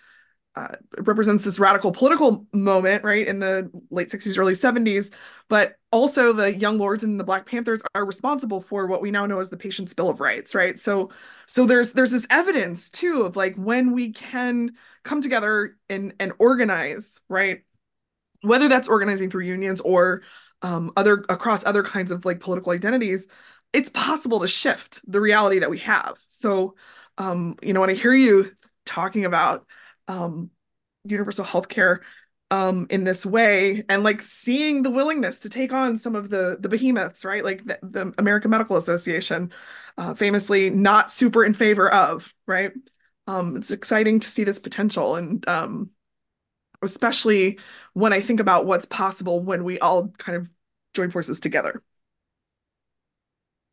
Speaker 2: uh, represents this radical political moment, right, in the late 60s, early 70s. But also, the Young Lords and the Black Panthers are responsible for what we now know as the Patient's Bill of Rights, right? So, so there's there's this evidence too of like when we can come together and and organize, right? Whether that's organizing through unions or um, other across other kinds of like political identities, it's possible to shift the reality that we have. So, um, you know, when I hear you talking about um, universal healthcare um, in this way and like seeing the willingness to take on some of the the behemoths, right? Like the, the American Medical Association, uh, famously not super in favor of, right? Um, it's exciting to see this potential and um, especially when I think about what's possible when we all kind of join forces together.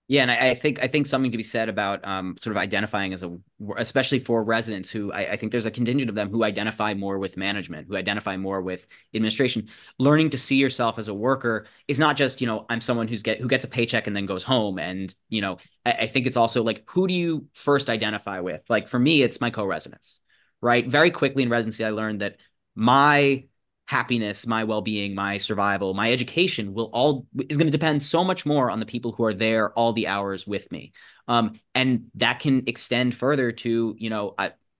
Speaker 3: Yeah, and I, I, think I think something to be said about um, sort of identifying as a, especially for residents who I, I, think there's a contingent of them who identify more with management, who identify more with administration. Learning to see yourself as a worker is not just you know I'm someone who's get who gets a paycheck and then goes home, and you know I, I think it's also like who do you first identify with? Like for me, it's my co-residents, right? Very quickly in residency, I learned that my happiness, my well-being, my survival, my education will all is going to depend so much more on the people who are there all the hours with me. Um, and that can extend further to, you know,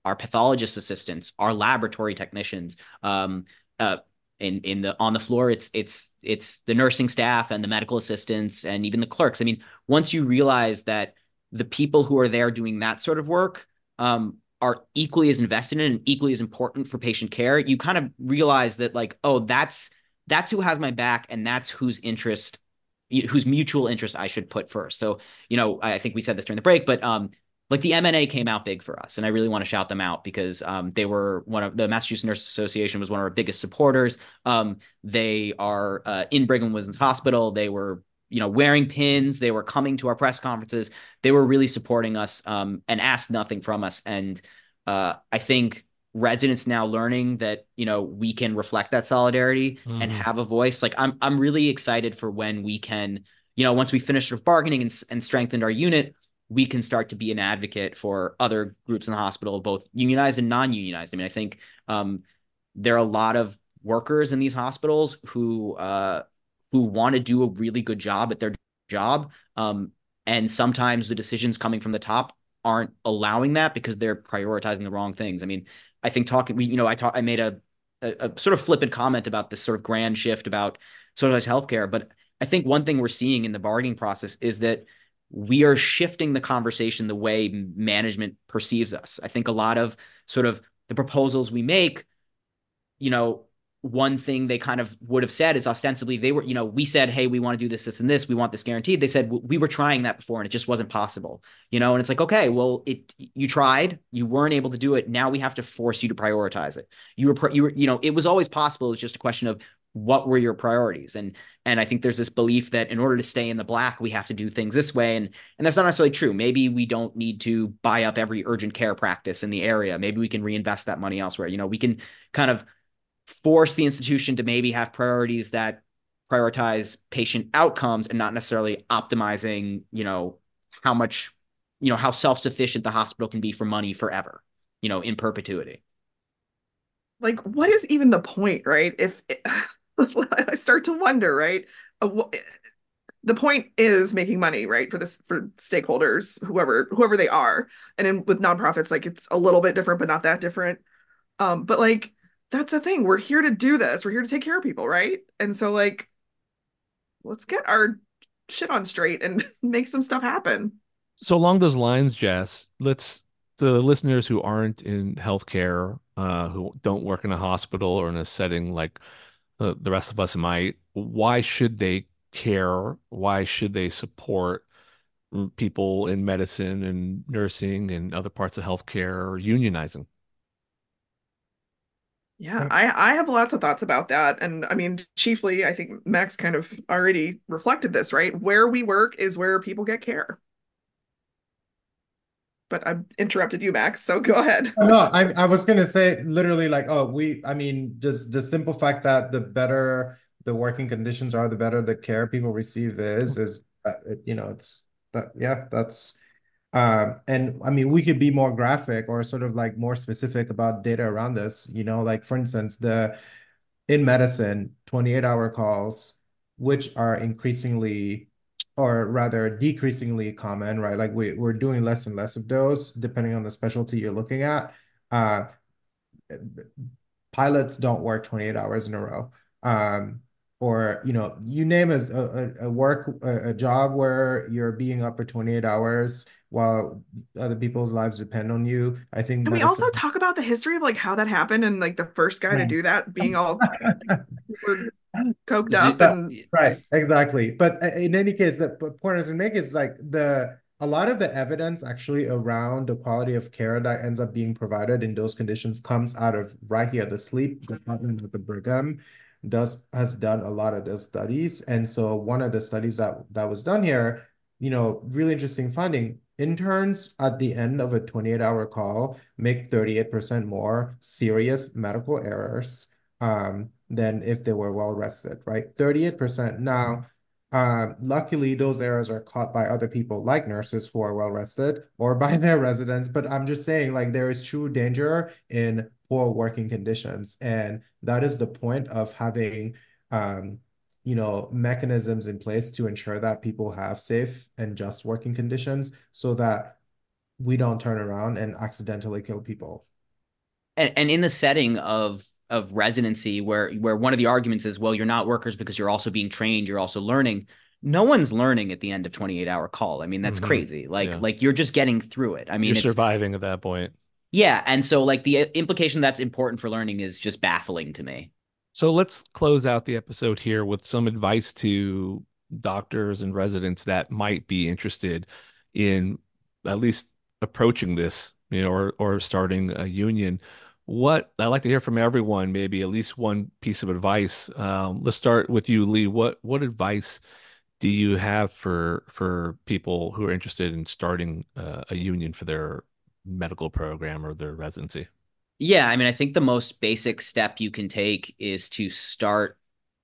Speaker 3: our pathologist assistants, our laboratory technicians, um, uh, in in the on the floor it's it's it's the nursing staff and the medical assistants and even the clerks i mean once you realize that the people who are there doing that sort of work um, are equally as invested in and equally as important for patient care, you kind of realize that like, oh, that's that's who has my back and that's whose interest whose mutual interest I should put first. So, you know, I think we said this during the break, but um like the MNA came out big for us, and I really want to shout them out because um, they were one of the Massachusetts Nurses Association was one of our biggest supporters. Um, they are uh, in Brigham Women's Hospital. They were you know, wearing pins. They were coming to our press conferences. They were really supporting us um, and asked nothing from us. And uh, I think residents now learning that you know we can reflect that solidarity mm. and have a voice. Like I'm, I'm really excited for when we can, you know, once we finish with bargaining and, and strengthened our unit, we can start to be an advocate for other groups in the hospital, both unionized and non-unionized. I mean, I think um, there are a lot of workers in these hospitals who uh, who want to do a really good job at their job. Um, and sometimes the decisions coming from the top aren't allowing that because they're prioritizing the wrong things. I mean, I think talking, we, you know, I talk, I made a, a, a sort of flippant comment about this sort of grand shift about socialized healthcare, but I think one thing we're seeing in the bargaining process is that we are shifting the conversation the way management perceives us. I think a lot of sort of the proposals we make, you know, one thing they kind of would have said is ostensibly they were, you know, we said, hey, we want to do this, this, and this. We want this guaranteed. They said we were trying that before and it just wasn't possible, you know. And it's like, okay, well, it you tried, you weren't able to do it. Now we have to force you to prioritize it. You were, you were, you know, it was always possible. It's just a question of what were your priorities and and i think there's this belief that in order to stay in the black we have to do things this way and and that's not necessarily true maybe we don't need to buy up every urgent care practice in the area maybe we can reinvest that money elsewhere you know we can kind of force the institution to maybe have priorities that prioritize patient outcomes and not necessarily optimizing, you know, how much, you know, how self-sufficient the hospital can be for money forever, you know, in perpetuity.
Speaker 2: Like, what is even the point, right? If it, I start to wonder, right? Uh, the point is making money, right? For this, for stakeholders, whoever, whoever they are. And with nonprofits, like it's a little bit different, but not that different. Um, but like, that's the thing. We're here to do this. We're here to take care of people, right? And so like let's get our shit on straight and make some stuff happen.
Speaker 1: So along those lines, Jess, let's the listeners who aren't in healthcare, uh, who don't work in a hospital or in a setting like uh, the rest of us might, why should they care? Why should they support people in medicine and nursing and other parts of healthcare unionizing?
Speaker 2: Yeah, I I have lots of thoughts about that. And I mean, chiefly, I think Max kind of already reflected this, right? Where we work is where people get care. But I interrupted you, Max, so go ahead.
Speaker 4: no, I I was gonna say literally like, oh, we I mean, just the simple fact that the better the working conditions are, the better the care people receive is, is uh, it, you know, it's that yeah, that's Um, and I mean, we could be more graphic or sort of like more specific about data around this. You know, like for instance, the in medicine, 28 hour calls, which are increasingly or rather decreasingly common, right? Like we, we're doing less and less of those depending on the specialty you're looking at. Uh, pilots don't work 28 hours in a row. Um, or you know you name a, a, a work a, a, job where you're being up for 28 hours while other people's lives depend on you i think
Speaker 2: can we also talk about the history of like how that happened and like the first guy to do that being all super coked up and
Speaker 4: right exactly but uh, in any case the point i was going to make is like the a lot of the evidence actually around the quality of care that ends up being provided in those conditions comes out of right here the sleep department at the brigham does has done a lot of those studies. And so one of the studies that that was done here, you know, really interesting finding. Interns at the end of a 28 hour call make 38% more serious medical errors um, than if they were well rested, right? 38%. Now, uh, luckily, those errors are caught by other people like nurses who are well rested or by their residents. But I'm just saying, like, there is true danger in poor working conditions. And that is the point of having, um, you know, mechanisms in place to ensure that people have safe and just working conditions so that we don't turn around and accidentally kill people.
Speaker 3: And, and in the setting of of residency where where one of the arguments is well you're not workers because you're also being trained you're also learning no one's learning at the end of 28 hour call i mean that's mm-hmm. crazy like yeah. like you're just getting through it i mean
Speaker 1: you're surviving at that point
Speaker 3: yeah, and so like the uh, implication that's important for learning is just baffling to me.
Speaker 1: So let's close out the episode here with some advice to doctors and residents that might be interested in at least approaching this, you know, or or starting a union. What I'd like to hear from everyone, maybe at least one piece of advice. Um, let's start with you, Lee. What what advice do you have for for people who are interested in starting uh, a union for their medical program or their residency?
Speaker 3: Yeah, I mean, I think the most basic step you can take is to start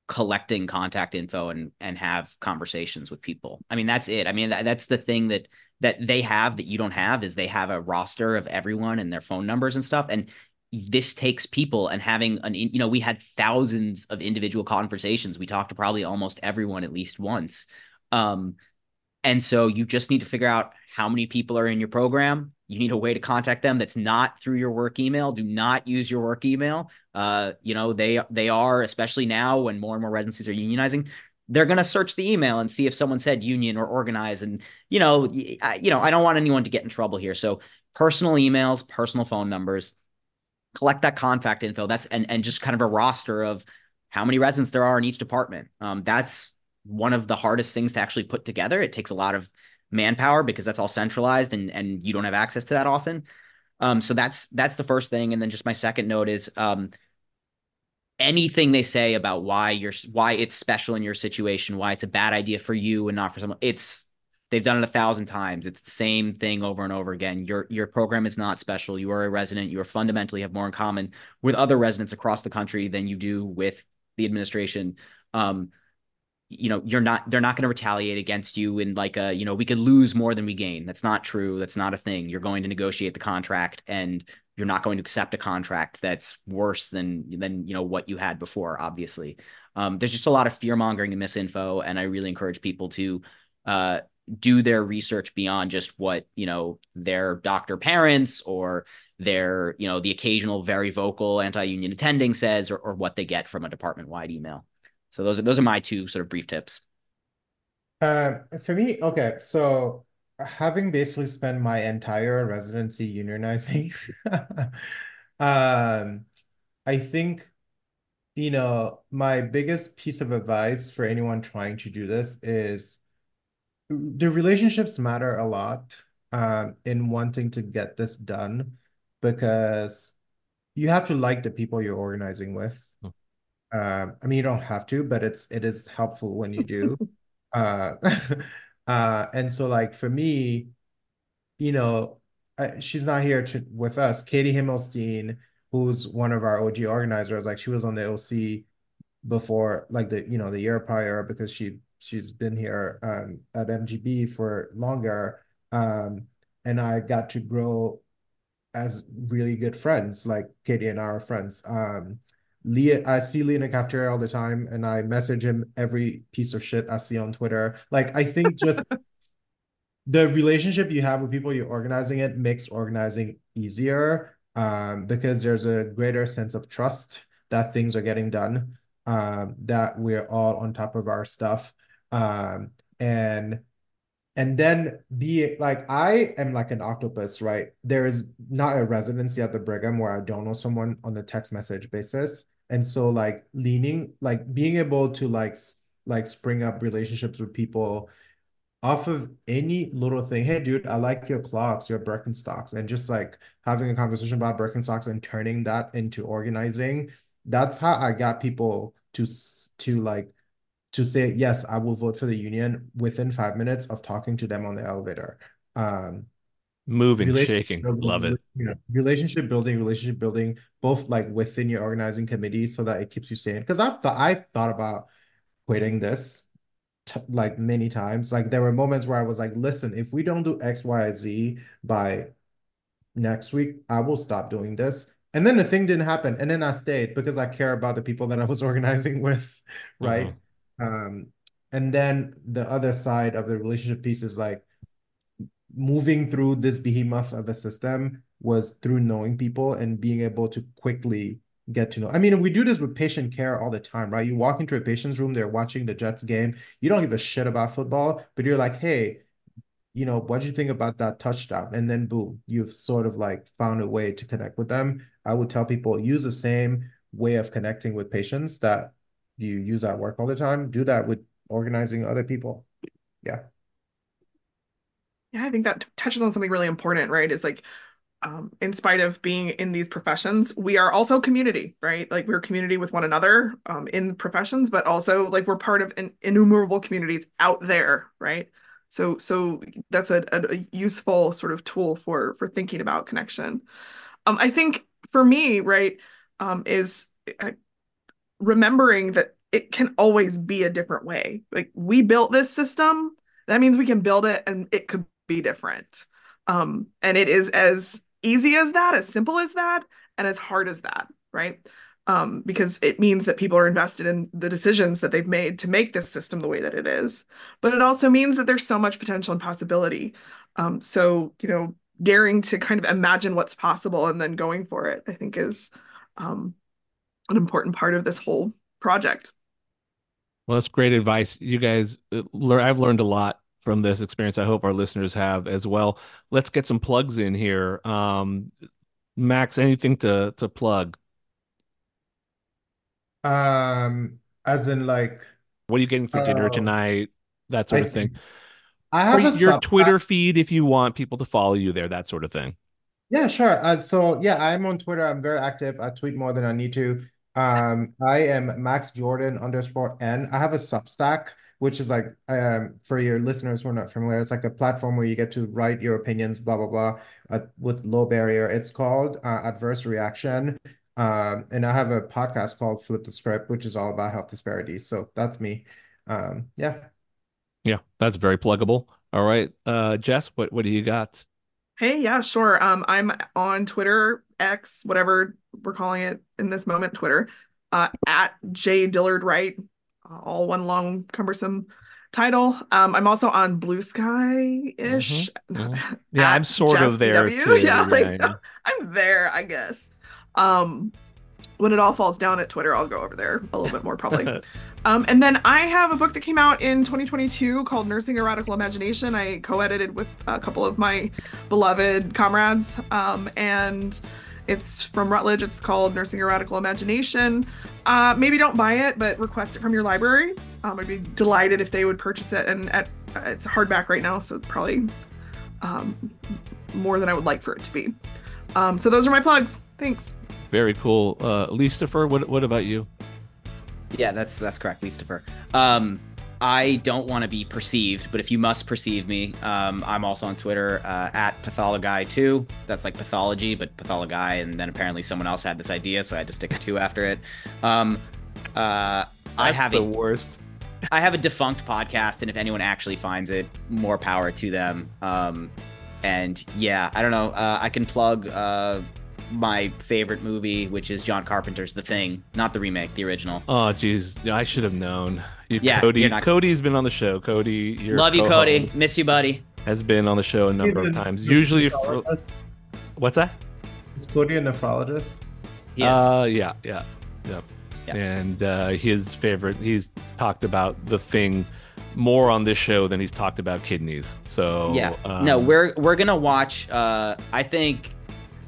Speaker 3: collecting contact info and and have conversations with people. I mean, that's it. I mean, that, that's the thing that that they have that you don't have is they have a roster of everyone and their phone numbers and stuff and this takes people and having an you know we had thousands of individual conversations we talked to probably almost everyone at least once um and so you just need to figure out how many people are in your program. You need a way to contact them that's not through your work email. Do not use your work email. Uh, you know they they are especially now when more and more residencies are unionizing they're going to search the email and see if someone said union or organize. And you know I, you know i don't want anyone to get in trouble here. So personal emails personal phone numbers collect that contact info. That's and and just kind of a roster of how many residents there are in each department. Um, that's one of the hardest things to actually put together it takes a lot of manpower because that's all centralized and and you don't have access to that often. Um, so that's that's the first thing, and then just my second note is um, anything they say about why you're why it's special in your situation, why it's a bad idea for you and not for someone. It's they've done it a thousand times. It's the same thing over and over again. Your your program is not special. You are a resident. You are fundamentally have more in common with other residents across the country than you do with the administration. Um, you know you're not they're not going to retaliate against you in like a you know we could lose more than we gain. That's not true. That's not a thing. You're going to negotiate the contract and you're not going to accept a contract that's worse than than you know what you had before obviously. Um, there's just a lot of fear mongering and misinfo and i really encourage people to uh, do their research beyond just what you know their doctor parents or their you know the occasional very vocal anti-union attending says or, or what they get from a department wide email so those are those are my two sort of brief tips.
Speaker 4: Uh, for me, okay, so having basically spent my entire residency unionizing, um, I think, you know, my biggest piece of advice for anyone trying to do this is the relationships matter a lot um, in wanting to get this done because you have to like the people you're organizing with. Uh, I mean, you don't have to, but it's it is helpful when you do. uh, uh, and so like for me, you know, uh, she's not here to with us. Katie Himmelstein, who's one of our OG organizers, like she was on the OC before, like the you know the year prior because she she's been here um, at MGB for longer. Um, and I got to grow as really good friends. Like Katie and I are friends. Um, Leah, I see the cafeteria all the time, and I message him every piece of shit I see on Twitter. Like I think just the relationship you have with people you're organizing it makes organizing easier um, because there's a greater sense of trust that things are getting done, um, that we're all on top of our stuff. Um, and and then be like I am like an octopus, right? There is not a residency at the Brigham where I don't know someone on a text message basis. And so like leaning, like being able to like like spring up relationships with people off of any little thing. Hey, dude, I like your clocks, your Birkenstocks, and just like having a conversation about Birkenstocks and turning that into organizing. That's how I got people to to like to say yes, I will vote for the union within five minutes of talking to them on the elevator. Um,
Speaker 1: moving, shaking, building, love it.
Speaker 4: Yeah, relationship building, relationship building, both like within your organizing committee, so that it keeps you sane. Because I've thought I've thought about quitting this like many times. Like there were moments where I was like, listen, if we don't do X, Y, Z by next week, I will stop doing this. And then the thing didn't happen. And then I stayed because I care about the people that I was organizing with. Right. Mm-hmm. Um, and then the other side of the relationship piece is like moving through this behemoth of a system was through knowing people and being able to quickly get to know. I mean, we do this with patient care all the time, right? You walk into a patient's room, they're watching the Jets game. You don't give a shit about football, but you're like, hey, you know, what do you think about that touchdown? And then boom, you've sort of like found a way to connect with them. I would tell people use the same way of connecting with patients that you use at work all the time. Do that with organizing other people. Yeah.
Speaker 2: Yeah, I think that touches on something really important, right? Is like um, in spite of being in these professions, we are also community, right? Like we're community with one another um, in professions, but also like we're part of in, innumerable communities out there, right? So, so that's a, a, useful sort of tool for for thinking about connection. Um, I think for me, right, um, is uh, remembering that it can always be a different way. Like we built this system, that means we can build it, and it could be different. Um, and it is as easy as that, as simple as that, and as hard as that, right? Um, because it means that people are invested in the decisions that they've made to make this system the way that it is. But it also means that there's so much potential and possibility. Um, so, you know, daring to kind of imagine what's possible and then going for it, I think is um, an important part of this whole project.
Speaker 1: Well, that's great advice. You guys, uh, I've learned a lot from this experience. I hope our listeners have as well. Let's get some plugs in here. Um, Max, anything to to plug?
Speaker 4: Um, as in like,
Speaker 1: what are you getting for dinner uh, tonight? That sort I of see. thing.
Speaker 4: I have a
Speaker 1: your Twitter feed if you want people to follow you there, that sort of thing.
Speaker 4: Yeah, sure. Uh, so yeah, I'm on Twitter. I'm very active. I tweet more than I need to. Um, I am Max Jordan underscore N. I have a Substack which is like um, for your listeners who are not familiar, it's like a platform where you get to write your opinions, blah blah blah, uh, with low barrier. It's called uh, Adverse Reaction, um, and I have a podcast called Flip the Script, which is all about health disparities. So that's me. Um, yeah,
Speaker 1: yeah, that's very pluggable. All right, uh, Jess, what what do you got?
Speaker 2: Hey, yeah, sure. Um, I'm on Twitter, X, whatever we're calling it in this moment, Twitter, uh, at J Dillard Wright all one long cumbersome title. Um, I'm also on Blue Sky ish.
Speaker 1: Mm-hmm. Mm-hmm. Yeah, I'm sort of there too.
Speaker 2: Yeah, like yeah. I'm there, I guess. Um, when it all falls down at Twitter, I'll go over there a little bit more probably. um, and then I have a book that came out in 2022 called Nursing a Radical Imagination. I co-edited with a couple of my beloved comrades, um, and it's from Routledge. It's called Nursing a Radical Imagination. Uh, maybe don't buy it, but request it from your library. Um, I'd be delighted if they would purchase it. And at, uh, it's hardback right now, so probably um, more than I would like for it to be. Um, so those are my plugs. Thanks.
Speaker 1: Very cool. Uh, Leastifer, what what about you?
Speaker 3: Yeah, that's that's correct, Leastifer. Um, I don't want to be perceived, but if you must perceive me, um, I'm also on Twitter uh, at pathologuy2. That's like pathology, but pathologuy. And then apparently someone else had this idea, so I had to stick a two after it. Um, uh, I have
Speaker 1: the
Speaker 3: a,
Speaker 1: worst.
Speaker 3: I have a defunct podcast, and if anyone actually finds it, more power to them. Um, and yeah, I don't know. Uh, I can plug uh, my favorite movie, which is John Carpenter's The Thing, not the remake, the original.
Speaker 1: Oh, geez, I should have known. You,
Speaker 3: Yeah,
Speaker 1: Cody.
Speaker 3: Not...
Speaker 1: Cody's been on the show. Cody, your
Speaker 3: Love you, Cody. Miss you, buddy.
Speaker 1: Has been on the show a number of times. Usually, for, what's that?
Speaker 4: Is Cody a nephrologist?
Speaker 3: He is.
Speaker 1: Uh, yeah, yeah, yep.
Speaker 3: Yeah.
Speaker 1: And uh, his favorite, he's talked about the thing more on this show than he's talked about kidneys. So
Speaker 3: yeah.
Speaker 1: um,
Speaker 3: no, we're we're gonna watch. Uh, I think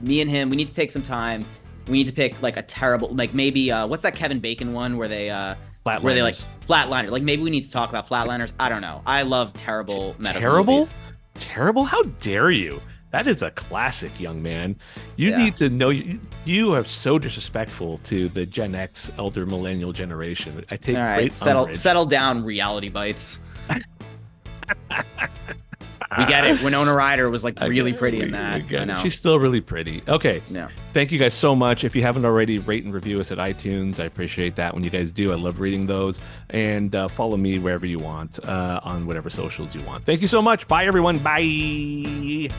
Speaker 3: me and him. We need to take some time. We need to pick like a terrible, like maybe uh, what's that Kevin Bacon one where they uh, where they like
Speaker 1: Flatliners.
Speaker 3: flatliner. Like maybe we need to talk about flatliners. I don't know. I love terrible medical
Speaker 1: terrible,
Speaker 3: movies.
Speaker 1: terrible. How dare you? That is a classic, young man. You
Speaker 3: Yeah.
Speaker 1: need to know. You, you are so disrespectful to the Gen X, elder millennial generation. I take
Speaker 3: All right,
Speaker 1: great
Speaker 3: settle
Speaker 1: umbrage.
Speaker 3: settle down, reality bites. we get it. Winona Ryder was like really
Speaker 1: get it.
Speaker 3: pretty in that. I know.
Speaker 1: She's still really pretty. Okay.
Speaker 3: Yeah.
Speaker 1: Thank you guys so much. If you haven't already, rate and review us at iTunes. I appreciate that when you guys do. I love reading those. And uh, follow me wherever you want uh, on whatever socials you want. Thank you so much. Bye, everyone. Bye.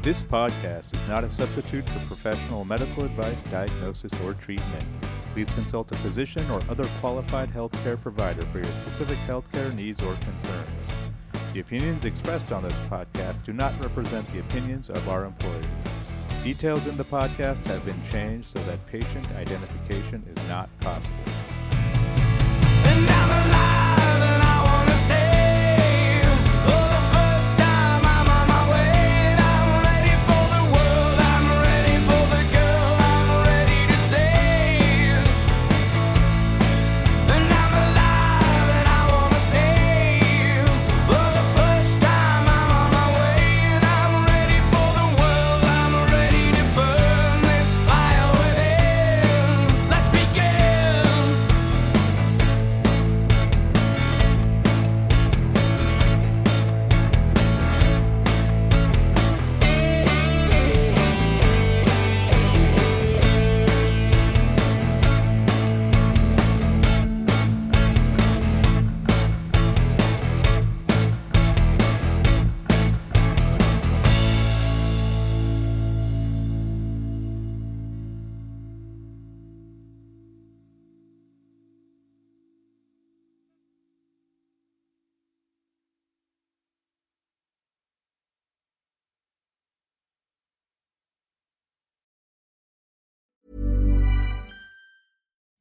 Speaker 5: This podcast is not a substitute for professional medical advice, diagnosis, or treatment. Please consult a physician or other qualified healthcare provider for your specific healthcare needs or concerns. The opinions expressed on this podcast do not represent the opinions of our employees. Details in the podcast have been changed so that patient identification is not possible.